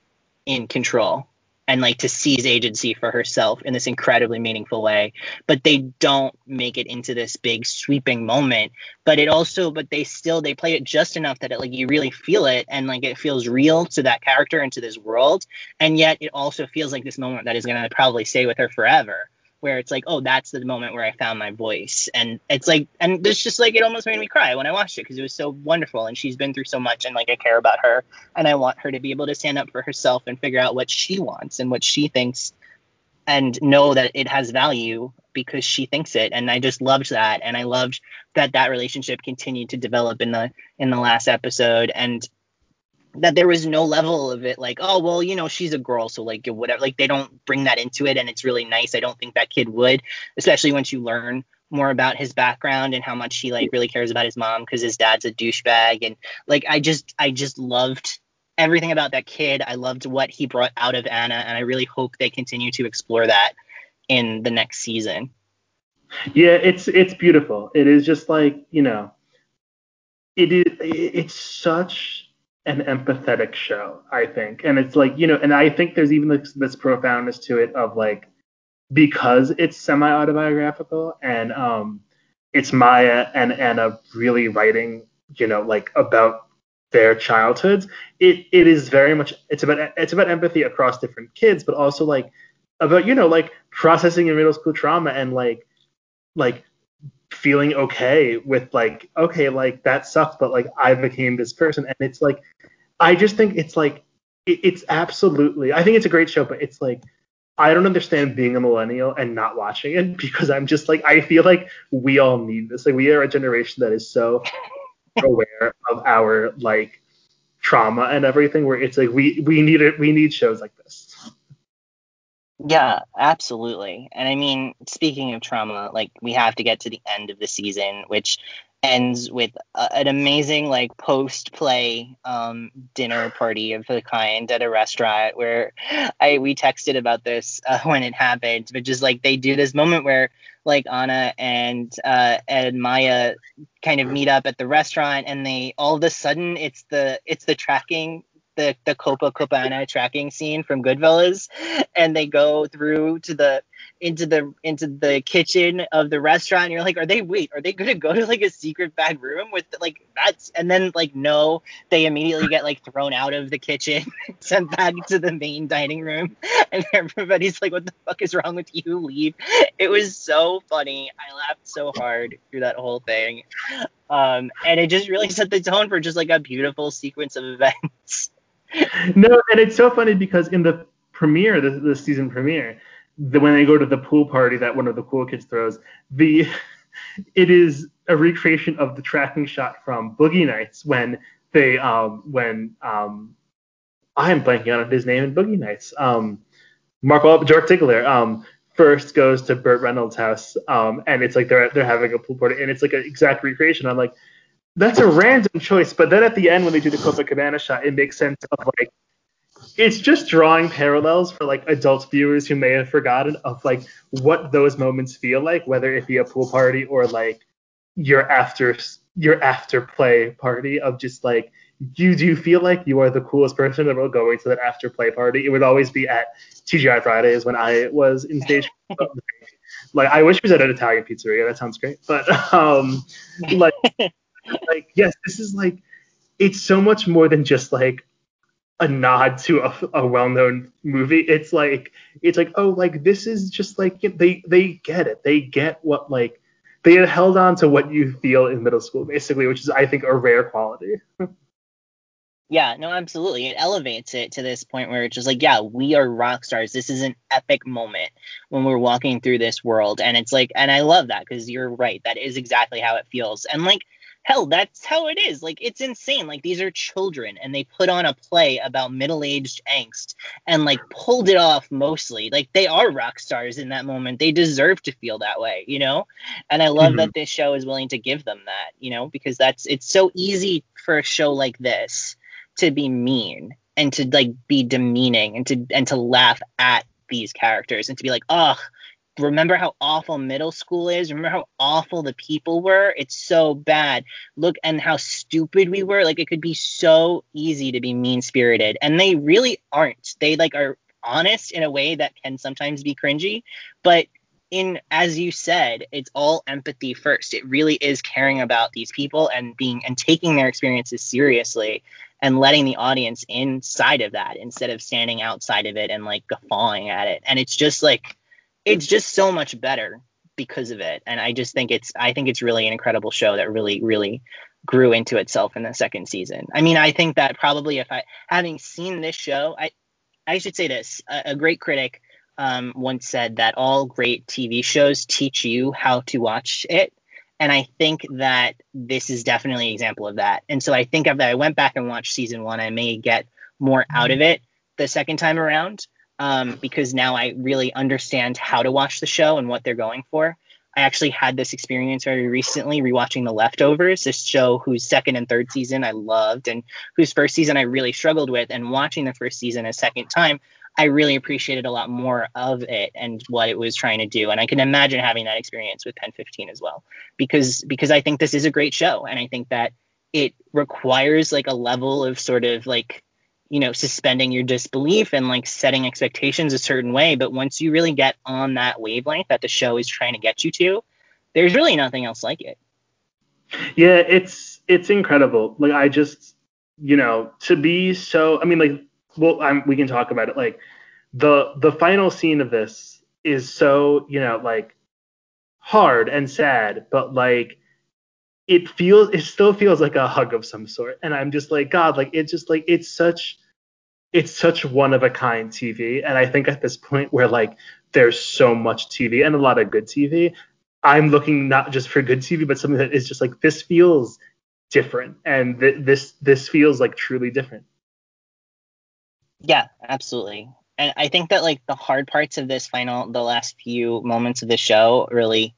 in control and like to seize agency for herself in this incredibly meaningful way. But they don't make it into this big sweeping moment. But it also but they still they play it just enough that it like you really feel it. And like it feels real to that character and to this world. And yet it also feels like this moment that is going to probably stay with her forever where it's like, oh, that's the moment where I found my voice. And it's like, and it's just like, it almost made me cry when I watched it because it was so wonderful. And she's been through so much, and like, I care about her. And I want her to be able to stand up for herself and figure out what she wants and what she thinks and know that it has value because she thinks it and i just loved that and i loved that that relationship continued to develop in the in the last episode and that there was no level of it like oh well you know she's a girl so like whatever like they don't bring that into it and it's really nice. I don't think that kid would especially once you learn more about his background and how much he like really cares about his mom because his dad's a douchebag and like i just i just loved everything about that kid. I loved what he brought out of anna and i really hope they continue to explore that in the next season. Yeah it's it's beautiful. It is just like you know it is it's such an empathetic show, I think. And it's like, you know, and I think there's even this, this profoundness to it of like, because it's semi autobiographical and um, it's Maya and Anna really writing, you know, like about their childhoods. It it is very much it's about it's about empathy across different kids, but also like about you know like processing your middle school trauma and like like feeling okay with like okay like that sucked but like i became this person. And it's like i just think it's like it, it's absolutely i think it's a great show but it's like i don't understand being a millennial and not watching it because i'm just like i feel like we all need this. Like we are a generation that is so aware of our like trauma and everything where it's like we we need it we need shows like this yeah, absolutely. And I mean, speaking of trauma, like we have to get to the end of the season, which ends with a, an amazing like post play um, dinner party of the kind at a restaurant where I we texted about this uh, when it happened, but just like they do this moment where like Anna and uh, and Maya kind of meet up at the restaurant and they all of a sudden it's the it's the tracking the the Copacabana tracking scene from Goodfellas, and they go through to the into the into the kitchen of the restaurant. And you're like, are they wait? Are they gonna go to like a secret back room with like that's and then like no, they immediately get like thrown out of the kitchen, sent back to the main dining room, and everybody's like, what the fuck is wrong with you? Leave. It was so funny. I laughed so hard through that whole thing. Um, and it just really set the tone for just like a beautiful sequence of events no, and it's so funny because in the premiere, the, the season premiere, the, when they go to the pool party that one of the cool kids throws, the it is a recreation of the tracking shot from Boogie Nights when they um when um I am blanking on his name in Boogie Nights. Um, Mark George Diggler um first goes to Burt Reynolds' house um and it's like they're they're having a pool party and it's like an exact recreation. I'm like that's a random choice, but then at the end when they do the Copacabana shot, it makes sense of like it's just drawing parallels for like adult viewers who may have forgotten of like what those moments feel like, whether it be a pool party or like your after your after play party of just like you do feel like you are the coolest person ever going to that after play party. It would always be at TGI Fridays when I was in stage. like I wish we was at an Italian pizzeria. That sounds great. But um, like like yes, this is like it's so much more than just like a nod to a, a well-known movie. It's like it's like oh like this is just like they they get it. They get what like they had held on to what you feel in middle school basically, which is I think a rare quality. Yeah, no, absolutely. It elevates it to this point where it's just like, yeah, we are rock stars. This is an epic moment when we're walking through this world. And it's like, and I love that because you're right. That is exactly how it feels. And like, hell, that's how it is. Like, it's insane. Like, these are children and they put on a play about middle aged angst and like pulled it off mostly. Like, they are rock stars in that moment. They deserve to feel that way, you know? And I love mm-hmm. that this show is willing to give them that, you know, because that's, it's so easy for a show like this to be mean and to like be demeaning and to and to laugh at these characters and to be like, oh, remember how awful middle school is? Remember how awful the people were? It's so bad. Look and how stupid we were. Like it could be so easy to be mean spirited. And they really aren't. They like are honest in a way that can sometimes be cringy, but in as you said, it's all empathy first. It really is caring about these people and being and taking their experiences seriously and letting the audience inside of that instead of standing outside of it and like guffawing at it. And it's just like it's just so much better because of it. And I just think it's I think it's really an incredible show that really really grew into itself in the second season. I mean, I think that probably if I having seen this show, I I should say this, a, a great critic um, once said that all great TV shows teach you how to watch it and I think that this is definitely an example of that. And so I think if I went back and watched season one, I may get more out of it the second time around um, because now I really understand how to watch the show and what they're going for. I actually had this experience very recently rewatching The Leftovers, this show whose second and third season I loved and whose first season I really struggled with. And watching the first season a second time, I really appreciated a lot more of it and what it was trying to do. And I can imagine having that experience with Pen 15 as well, because because I think this is a great show, and I think that it requires like a level of sort of like you know suspending your disbelief and like setting expectations a certain way. But once you really get on that wavelength that the show is trying to get you to, there's really nothing else like it. Yeah, it's it's incredible. Like I just you know to be so. I mean like well, I'm, we can talk about it. Like the the final scene of this is so you know like hard and sad, but like it feels it still feels like a hug of some sort. And I'm just like God, like it's just like it's such it's such one of a kind TV. And I think at this point where like there's so much TV and a lot of good TV, I'm looking not just for good TV, but something that is just like this feels different and th- this this feels like truly different. Yeah, absolutely. And I think that like the hard parts of this final, the last few moments of the show, really,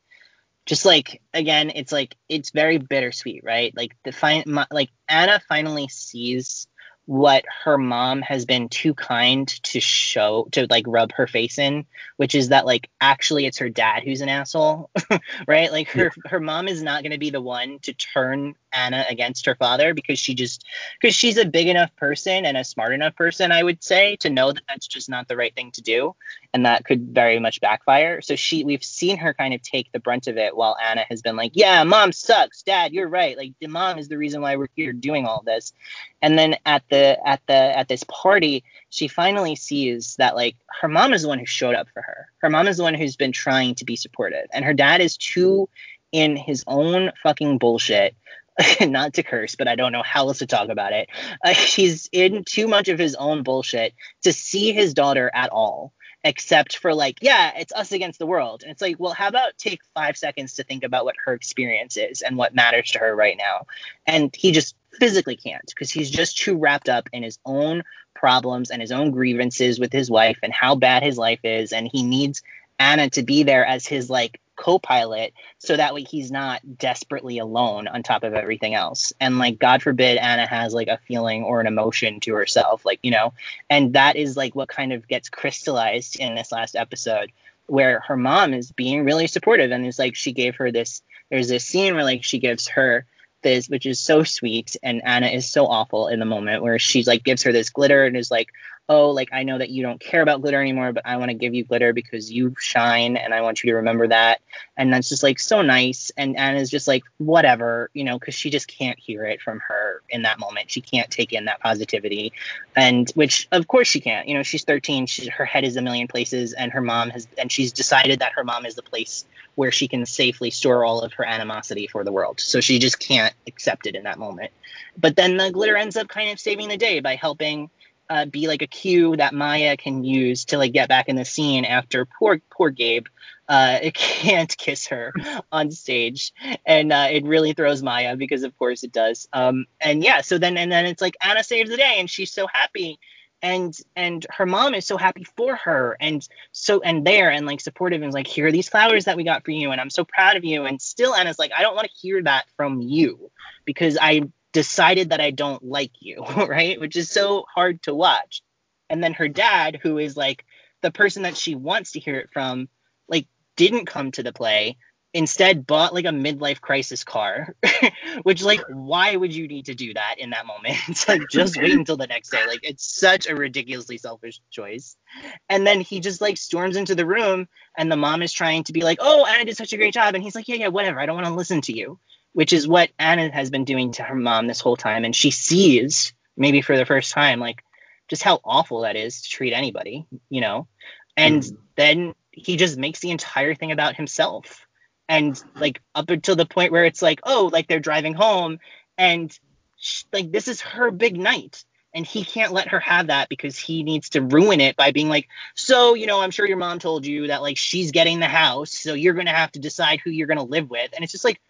just like again, it's like it's very bittersweet, right? Like the fine, like Anna finally sees what her mom has been too kind to show to like rub her face in which is that like actually it's her dad who's an asshole right? Like her yeah. her mom is not going to be the one to turn Anna against her father because she just because she's a big enough person and a smart enough person I would say to know that that's just not the right thing to do and that could very much backfire. So she we've seen her kind of take the brunt of it while Anna has been like yeah mom sucks. Dad you're right. Like the mom is the reason why we're here doing all this and then at the at the at this party she finally sees that like her mom is the one who showed up for her. Her mom is the one who's been trying to be supportive. And her dad is too in his own fucking bullshit. Not to curse, but I don't know how else to talk about it. Uh, he's in too much of his own bullshit to see his daughter at all, except for like, yeah, it's us against the world. And it's like, well, how about take five seconds to think about what her experience is and what matters to her right now? And he just physically can't because he's just too wrapped up in his own problems and his own grievances with his wife and how bad his life is. And he needs Anna to be there as his like co-pilot so that way he's not desperately alone on top of everything else. And like god forbid anna has like a feeling or an emotion to herself like you know and that is like what kind of gets crystallized in this last episode where her mom is being really supportive and it's like she gave her this there's this scene where like she gives her this which is so sweet and anna is so awful in the moment where she's like gives her this glitter and is like oh, like I know that you don't care about glitter anymore, but I want to give you glitter because you shine and I want you to remember that. And that's just like so nice. And Anna's just like, whatever, you know, because she just can't hear it from her in that moment. She can't take in that positivity. And which, of course, she can't. You know, she's 13, she, her head is a million places, and her mom has, and she's decided that her mom is the place where she can safely store all of her animosity for the world. So she just can't accept it in that moment. But then the glitter ends up kind of saving the day by helping uh, be like a cue that Maya can use to like get back in the scene after poor poor Gabe uh, can't kiss her on stage, and uh, it really throws Maya because of course it does. Um, and yeah, so then and then it's like Anna saves the day, and she's so happy, and and her mom is so happy for her, and so and there and like supportive and like here are these flowers that we got for you, and I'm so proud of you, and still Anna's like I don't want to hear that from you because I decided that I don't like you, right? Which is so hard to watch. And then her dad, who is like the person that she wants to hear it from, like didn't come to the play. Instead, bought like a midlife crisis car, which like why would you need to do that in that moment? It's like just wait until the next day. Like it's such a ridiculously selfish choice. And then he just like storms into the room, and the mom is trying to be like, "Oh, Anna did such a great job," and he's like, "Yeah, yeah, whatever. I don't want to listen to you." Which is what Anna has been doing to her mom this whole time. And she sees, maybe for the first time, like just how awful that is to treat anybody, you know? And mm. then he just makes the entire thing about himself. And like up until the point where it's like, oh, like they're driving home and sh- like this is her big night and he can't let her have that because he needs to ruin it by being like so you know i'm sure your mom told you that like she's getting the house so you're going to have to decide who you're going to live with and it's just like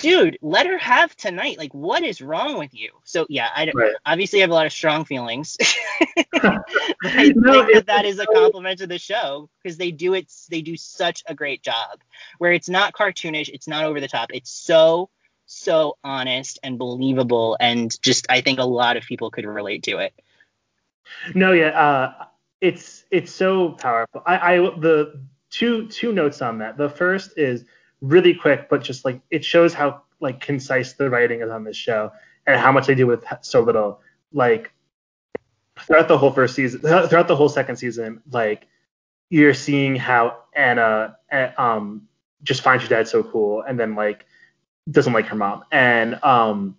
dude, let her have tonight. Like, what is wrong with you? So yeah, I right. obviously have a lot of strong feelings. I no, think that that is a compliment to the show because they do it. They do such a great job where it's not cartoonish, it's not over the top. It's so so honest and believable, and just I think a lot of people could relate to it. No, yeah, uh, it's it's so powerful. I, I the two two notes on that. The first is really quick, but just like it shows how like concise the writing is on this show and how much they do with so little. Like throughout the whole first season, throughout the whole second season, like you're seeing how Anna eh, um just finds your dad so cool, and then like doesn't like her mom, and um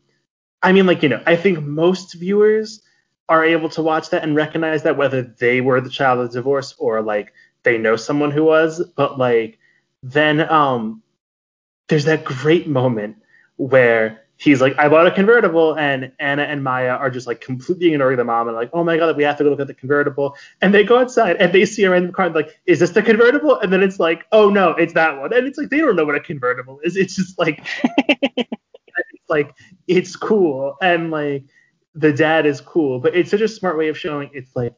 I mean like you know I think most viewers are able to watch that and recognize that whether they were the child of divorce or like they know someone who was, but like then um there's that great moment where he's like, I bought a convertible, and Anna and Maya are just like completely ignoring the mom and like, oh my god, we have to go look at the convertible. And they go outside and they see a random car and like, is this the convertible? And then it's like, oh no, it's that one. And it's like they don't know what a convertible is. It's just like, it's like it's cool and like the dad is cool, but it's such a smart way of showing it's like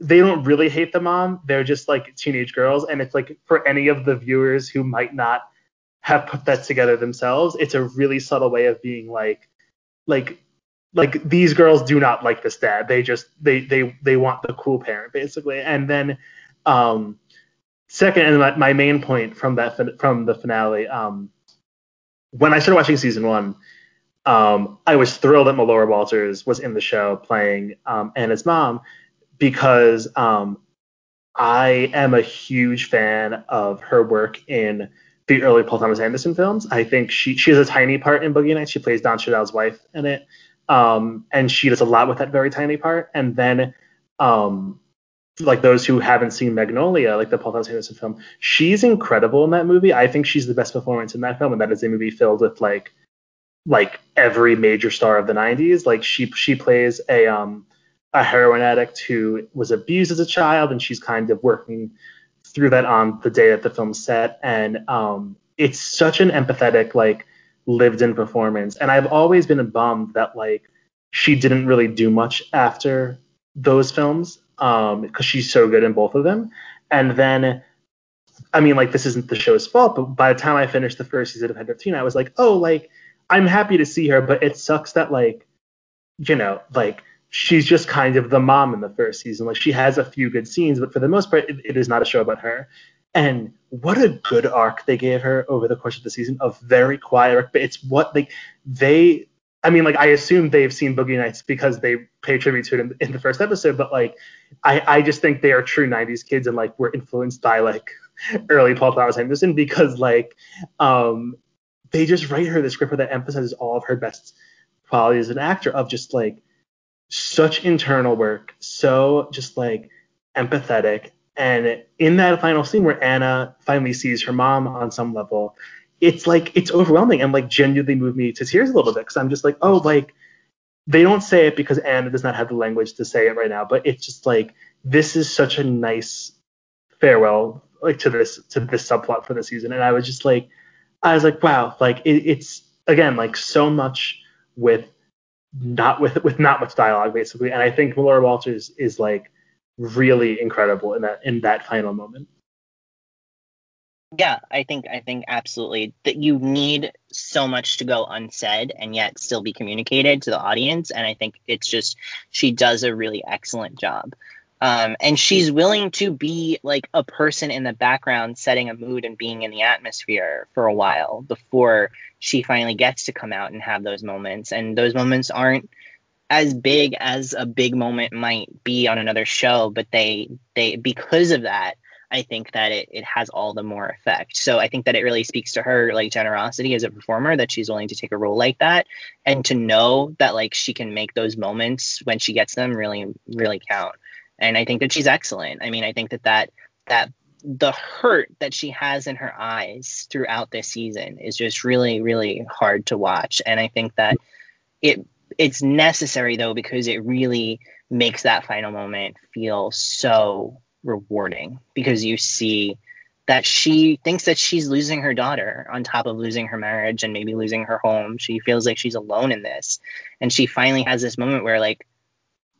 they don't really hate the mom. They're just like teenage girls, and it's like for any of the viewers who might not have put that together themselves. It's a really subtle way of being like, like, like these girls do not like this dad. They just they they they want the cool parent basically. And then, um, second, and my, my main point from that from the finale, um, when I started watching season one, um, I was thrilled that Melora Walters was in the show playing um, Anna's mom because um, I am a huge fan of her work in the early Paul Thomas Anderson films. I think she she has a tiny part in Boogie Nights. She plays Don Cheadle's wife in it, um, and she does a lot with that very tiny part. And then, um, like those who haven't seen Magnolia, like the Paul Thomas Anderson film, she's incredible in that movie. I think she's the best performance in that film, and that is a movie filled with like like every major star of the 90s. Like she she plays a um a heroin addict who was abused as a child, and she's kind of working through that on the day that the film set, and um, it's such an empathetic, like lived in performance. And I've always been bummed that like she didn't really do much after those films um, because she's so good in both of them. And then I mean, like this isn't the show's fault, but by the time I finished the first season of Pen 15, I was like, oh, like I'm happy to see her, but it sucks that like, you know, like she's just kind of the mom in the first season. Like she has a few good scenes, but for the most part, it, it is not a show about her. And what a good arc they gave her over the course of the season, a very quiet arc. But it's what like they I mean, like I assume they've seen Boogie Nights because they pay tribute to it in, in, the first episode, but like I, I just think they are true '90s kids and like were influenced by like early Paul Thomas Anderson because like um they just write her the script where that emphasizes all of her best qualities as an actor of just like such internal work, so just like empathetic. And in that final scene where Anna finally sees her mom on some level, it's like it's overwhelming and like genuinely moved me to tears a little bit because I'm just like, oh, like they don't say it because Anna does not have the language to say it right now, but it's just like this is such a nice farewell like to this to this subplot for the season, and I was just like, I was like, wow, like it, it's again like so much with not with with not much dialogue basically, and I think Melora Walters is like really incredible in that in that final moment. Yeah, I think I think absolutely that you need so much to go unsaid and yet still be communicated to the audience, and I think it's just she does a really excellent job. Um, and she's willing to be like a person in the background setting a mood and being in the atmosphere for a while before she finally gets to come out and have those moments and those moments aren't as big as a big moment might be on another show but they they because of that I think that it, it has all the more effect. So I think that it really speaks to her like generosity as a performer that she's willing to take a role like that and to know that like she can make those moments when she gets them really really count. And I think that she's excellent. I mean, I think that that that the hurt that she has in her eyes throughout this season is just really really hard to watch and I think that it it's necessary though because it really makes that final moment feel so rewarding because you see that she thinks that she's losing her daughter on top of losing her marriage and maybe losing her home. She feels like she's alone in this. And she finally has this moment where like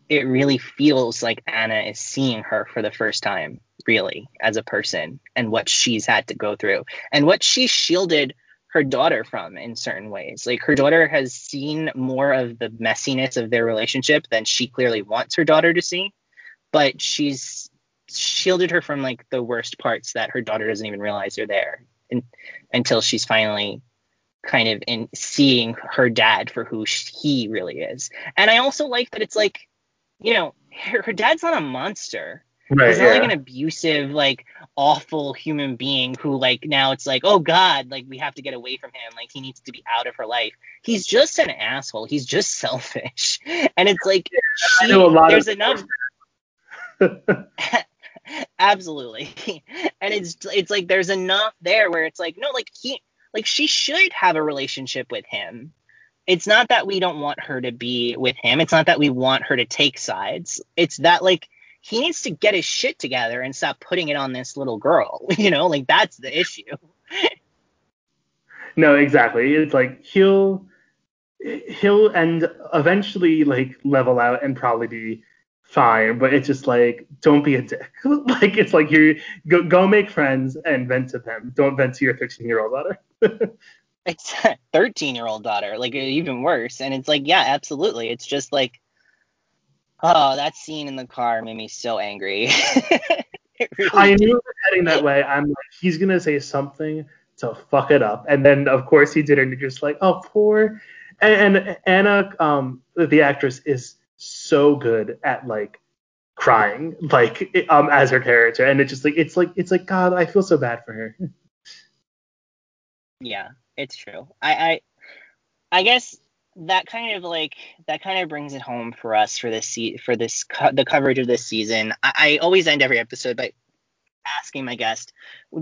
it really feels like Anna is seeing her for the first time, really, as a person and what she's had to go through and what she shielded her daughter from in certain ways. Like her daughter has seen more of the messiness of their relationship than she clearly wants her daughter to see, but she's shielded her from like the worst parts that her daughter doesn't even realize are there until she's finally kind of in seeing her dad for who he really is. And I also like that it's like, you know, her, her dad's not a monster. Right, He's not yeah. like an abusive, like awful human being who like now it's like, oh God, like we have to get away from him. Like he needs to be out of her life. He's just an asshole. He's just selfish. And it's like she, there's enough Absolutely. and it's it's like there's enough there where it's like no like he like she should have a relationship with him. It's not that we don't want her to be with him. It's not that we want her to take sides. It's that like he needs to get his shit together and stop putting it on this little girl. You know, like that's the issue. no, exactly. It's like he'll he'll and eventually like level out and probably be fine, but it's just like don't be a dick. like it's like you go go make friends and vent to them. Don't vent to your 13 year old daughter. it's a 13 year old daughter, like even worse. And it's like yeah, absolutely. It's just like oh, that scene in the car made me so angry. really I knew it was heading that way. I'm like he's gonna say something to fuck it up, and then of course he did, and you're just like oh poor. And, and Anna, um, the actress is so good at like crying like um as her character and it's just like it's like it's like god i feel so bad for her yeah it's true i i i guess that kind of like that kind of brings it home for us for this se- for this co- the coverage of this season I, I always end every episode by asking my guest,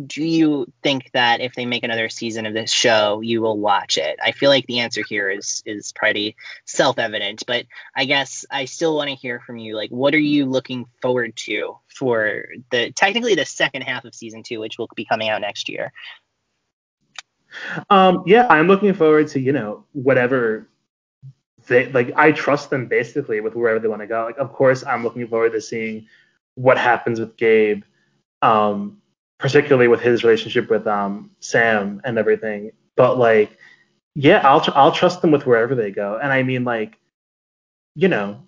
do you think that if they make another season of this show, you will watch it? I feel like the answer here is is pretty self-evident, but I guess I still want to hear from you. Like, what are you looking forward to for the technically the second half of season two, which will be coming out next year? Um, yeah, I'm looking forward to you know whatever they like. I trust them basically with wherever they want to go. Like, of course, I'm looking forward to seeing what happens with Gabe um, particularly with his relationship with um, Sam and everything. But like, yeah, I'll tr- I'll trust them with wherever they go. And I mean, like, you know,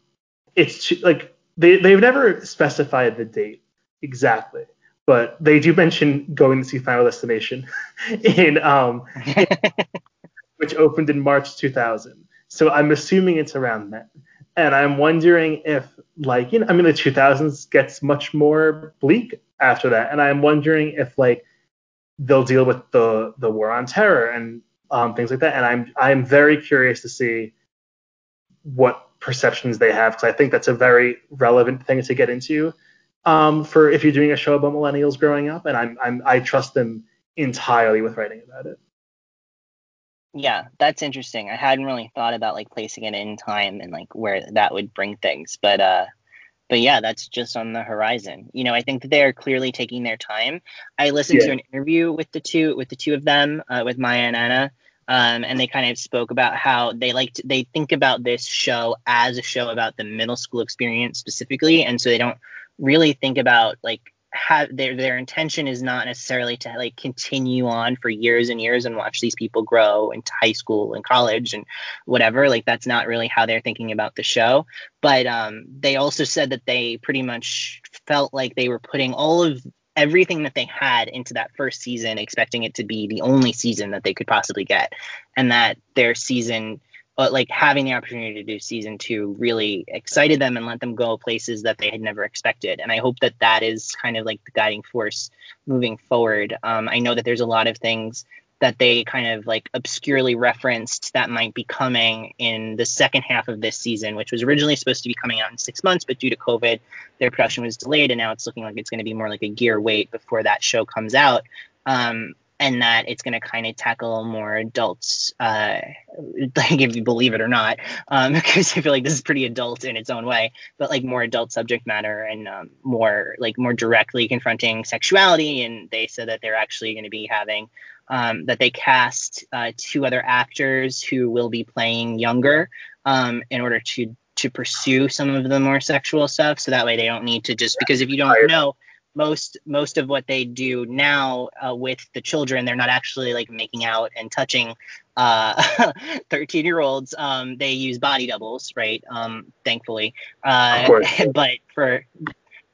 it's like they they've never specified the date exactly, but they do mention going to see Final Destination in um, which opened in March 2000. So I'm assuming it's around then. And I'm wondering if, like, you know, I mean, the 2000s gets much more bleak after that, and I'm wondering if, like, they'll deal with the the war on terror and um, things like that. And I'm I'm very curious to see what perceptions they have because I think that's a very relevant thing to get into um, for if you're doing a show about millennials growing up, and I'm, I'm I trust them entirely with writing about it. Yeah, that's interesting. I hadn't really thought about like placing it in time and like where that would bring things, but uh, but yeah, that's just on the horizon. You know, I think that they are clearly taking their time. I listened yeah. to an interview with the two with the two of them, uh, with Maya and Anna, um, and they kind of spoke about how they like to, they think about this show as a show about the middle school experience specifically, and so they don't really think about like have their their intention is not necessarily to like continue on for years and years and watch these people grow into high school and college and whatever. Like that's not really how they're thinking about the show. But um they also said that they pretty much felt like they were putting all of everything that they had into that first season expecting it to be the only season that they could possibly get and that their season but like having the opportunity to do season two really excited them and let them go places that they had never expected. And I hope that that is kind of like the guiding force moving forward. Um, I know that there's a lot of things that they kind of like obscurely referenced that might be coming in the second half of this season, which was originally supposed to be coming out in six months, but due to COVID, their production was delayed, and now it's looking like it's going to be more like a year wait before that show comes out. Um, and that it's going to kind of tackle more adults, uh, like if you believe it or not, um, because I feel like this is pretty adult in its own way, but like more adult subject matter and um, more like more directly confronting sexuality. And they said that they're actually going to be having um, that they cast uh, two other actors who will be playing younger um, in order to to pursue some of the more sexual stuff. So that way they don't need to just because if you don't know most most of what they do now uh, with the children they're not actually like making out and touching uh 13 year olds um they use body doubles right? Um thankfully. Uh but for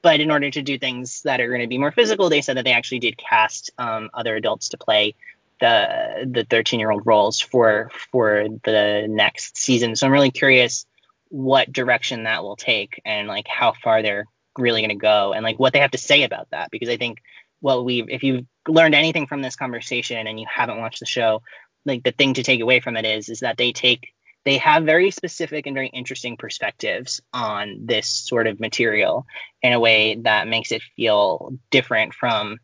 but in order to do things that are going to be more physical they said that they actually did cast um other adults to play the the 13 year old roles for for the next season. So i'm really curious what direction that will take and like how far they're really going to go and like what they have to say about that because I think well we if you've learned anything from this conversation and you haven't watched the show like the thing to take away from it is is that they take they have very specific and very interesting perspectives on this sort of material in a way that makes it feel different from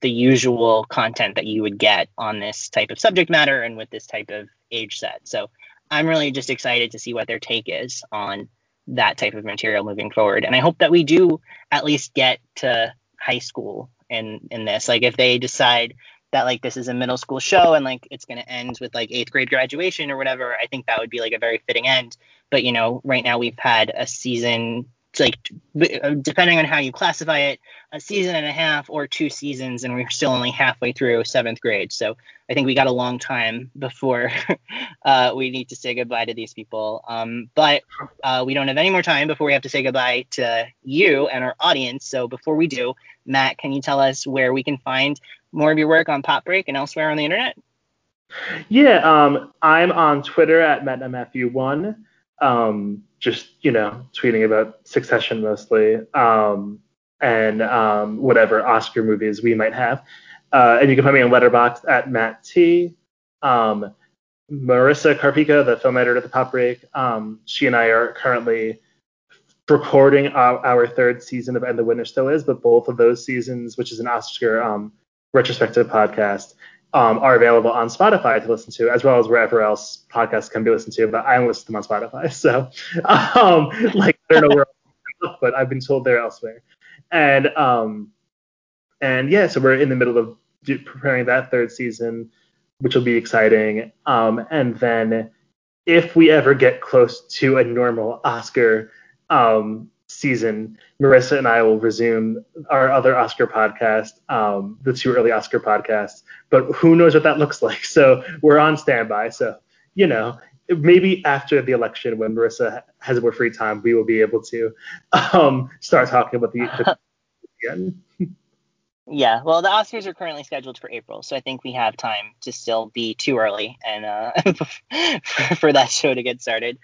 the usual content that you would get on this type of subject matter and with this type of age set. So I'm really just excited to see what their take is on that type of material moving forward. And I hope that we do at least get to high school in in this. Like if they decide that like this is a middle school show and like it's going to end with like eighth grade graduation or whatever, I think that would be like a very fitting end. But you know, right now we've had a season like uh, depending on how you classify it, a season and a half or two seasons, and we're still only halfway through seventh grade. So I think we got a long time before uh, we need to say goodbye to these people. Um, but uh, we don't have any more time before we have to say goodbye to you and our audience. So before we do, Matt, can you tell us where we can find more of your work on Pop Break and elsewhere on the internet? Yeah, um, I'm on Twitter at MetnaMatthew1 um, just you know tweeting about Succession mostly, um, and um, whatever Oscar movies we might have. Uh, and you can find me on Letterboxd at Matt T. Um, Marisa Carpico, the film editor at the Pop Break, um, she and I are currently recording our, our, third season of And the Winter Still Is, but both of those seasons, which is an Oscar um, retrospective podcast, um, are available on Spotify to listen to, as well as wherever else podcasts can be listened to. But I listen to them on Spotify, so um, like I don't know where, else, but I've been told they're elsewhere. And um, and yeah, so we're in the middle of preparing that third season, which will be exciting. Um, and then if we ever get close to a normal Oscar um, season, Marissa and I will resume our other Oscar podcast, um, the Too Early Oscar podcast. But who knows what that looks like? So we're on standby. So you know, maybe after the election, when Marissa has more free time, we will be able to um, start talking about the, the again. Yeah, well, the Oscars are currently scheduled for April, so I think we have time to still be too early and uh, for that show to get started.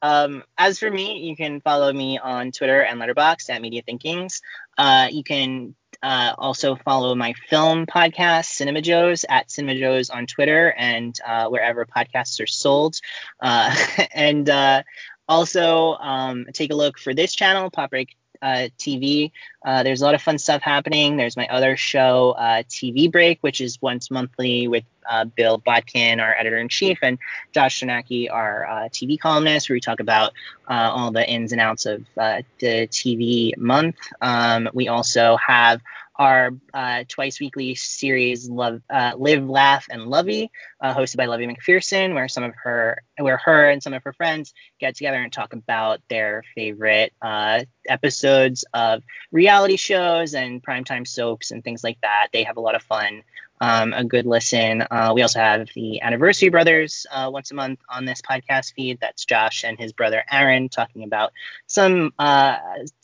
Um, as for me, you can follow me on Twitter and Letterboxd at Media Thinkings. Uh, you can uh, also follow my film podcast, Cinema Joes, at Cinema Joes on Twitter and uh, wherever podcasts are sold. Uh, and uh, also um, take a look for this channel, Pop Break uh, TV. Uh, there's a lot of fun stuff happening. There's my other show, uh, TV Break, which is once monthly with uh, Bill Bodkin, our editor in chief, and Josh Sarnecky, our uh, TV columnist, where we talk about uh, all the ins and outs of the TV month. Um, we also have our uh, twice weekly series Love, uh, Live, Laugh, and Lovey, uh, hosted by Lovey McPherson, where some of her, where her and some of her friends get together and talk about their favorite uh, episodes of reality shows and primetime soaps and things like that. They have a lot of fun. Um, a good listen. Uh, we also have the Anniversary Brothers uh, once a month on this podcast feed. That's Josh and his brother Aaron talking about some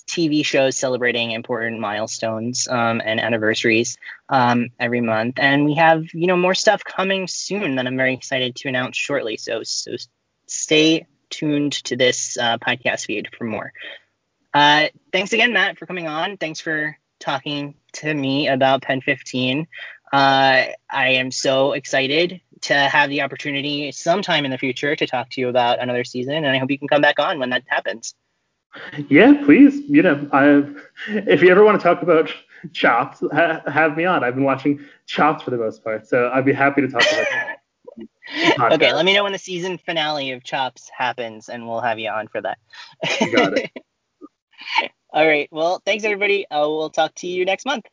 TV shows celebrating important milestones um, and anniversaries um, every month. And we have, you know, more stuff coming soon that I'm very excited to announce shortly. So, so stay tuned to this uh, podcast feed for more. Uh, thanks again, Matt, for coming on. Thanks for talking to me about Pen 15. Uh, I am so excited to have the opportunity sometime in the future to talk to you about another season, and I hope you can come back on when that happens. Yeah, please. You know, I if you ever want to talk about Chopped, ha- have me on. I've been watching Chopped for the most part, so I'd be happy to talk about. okay, let me know when the season finale of Chops happens, and we'll have you on for that. got it. All right. Well, thanks everybody. Uh, we'll talk to you next month.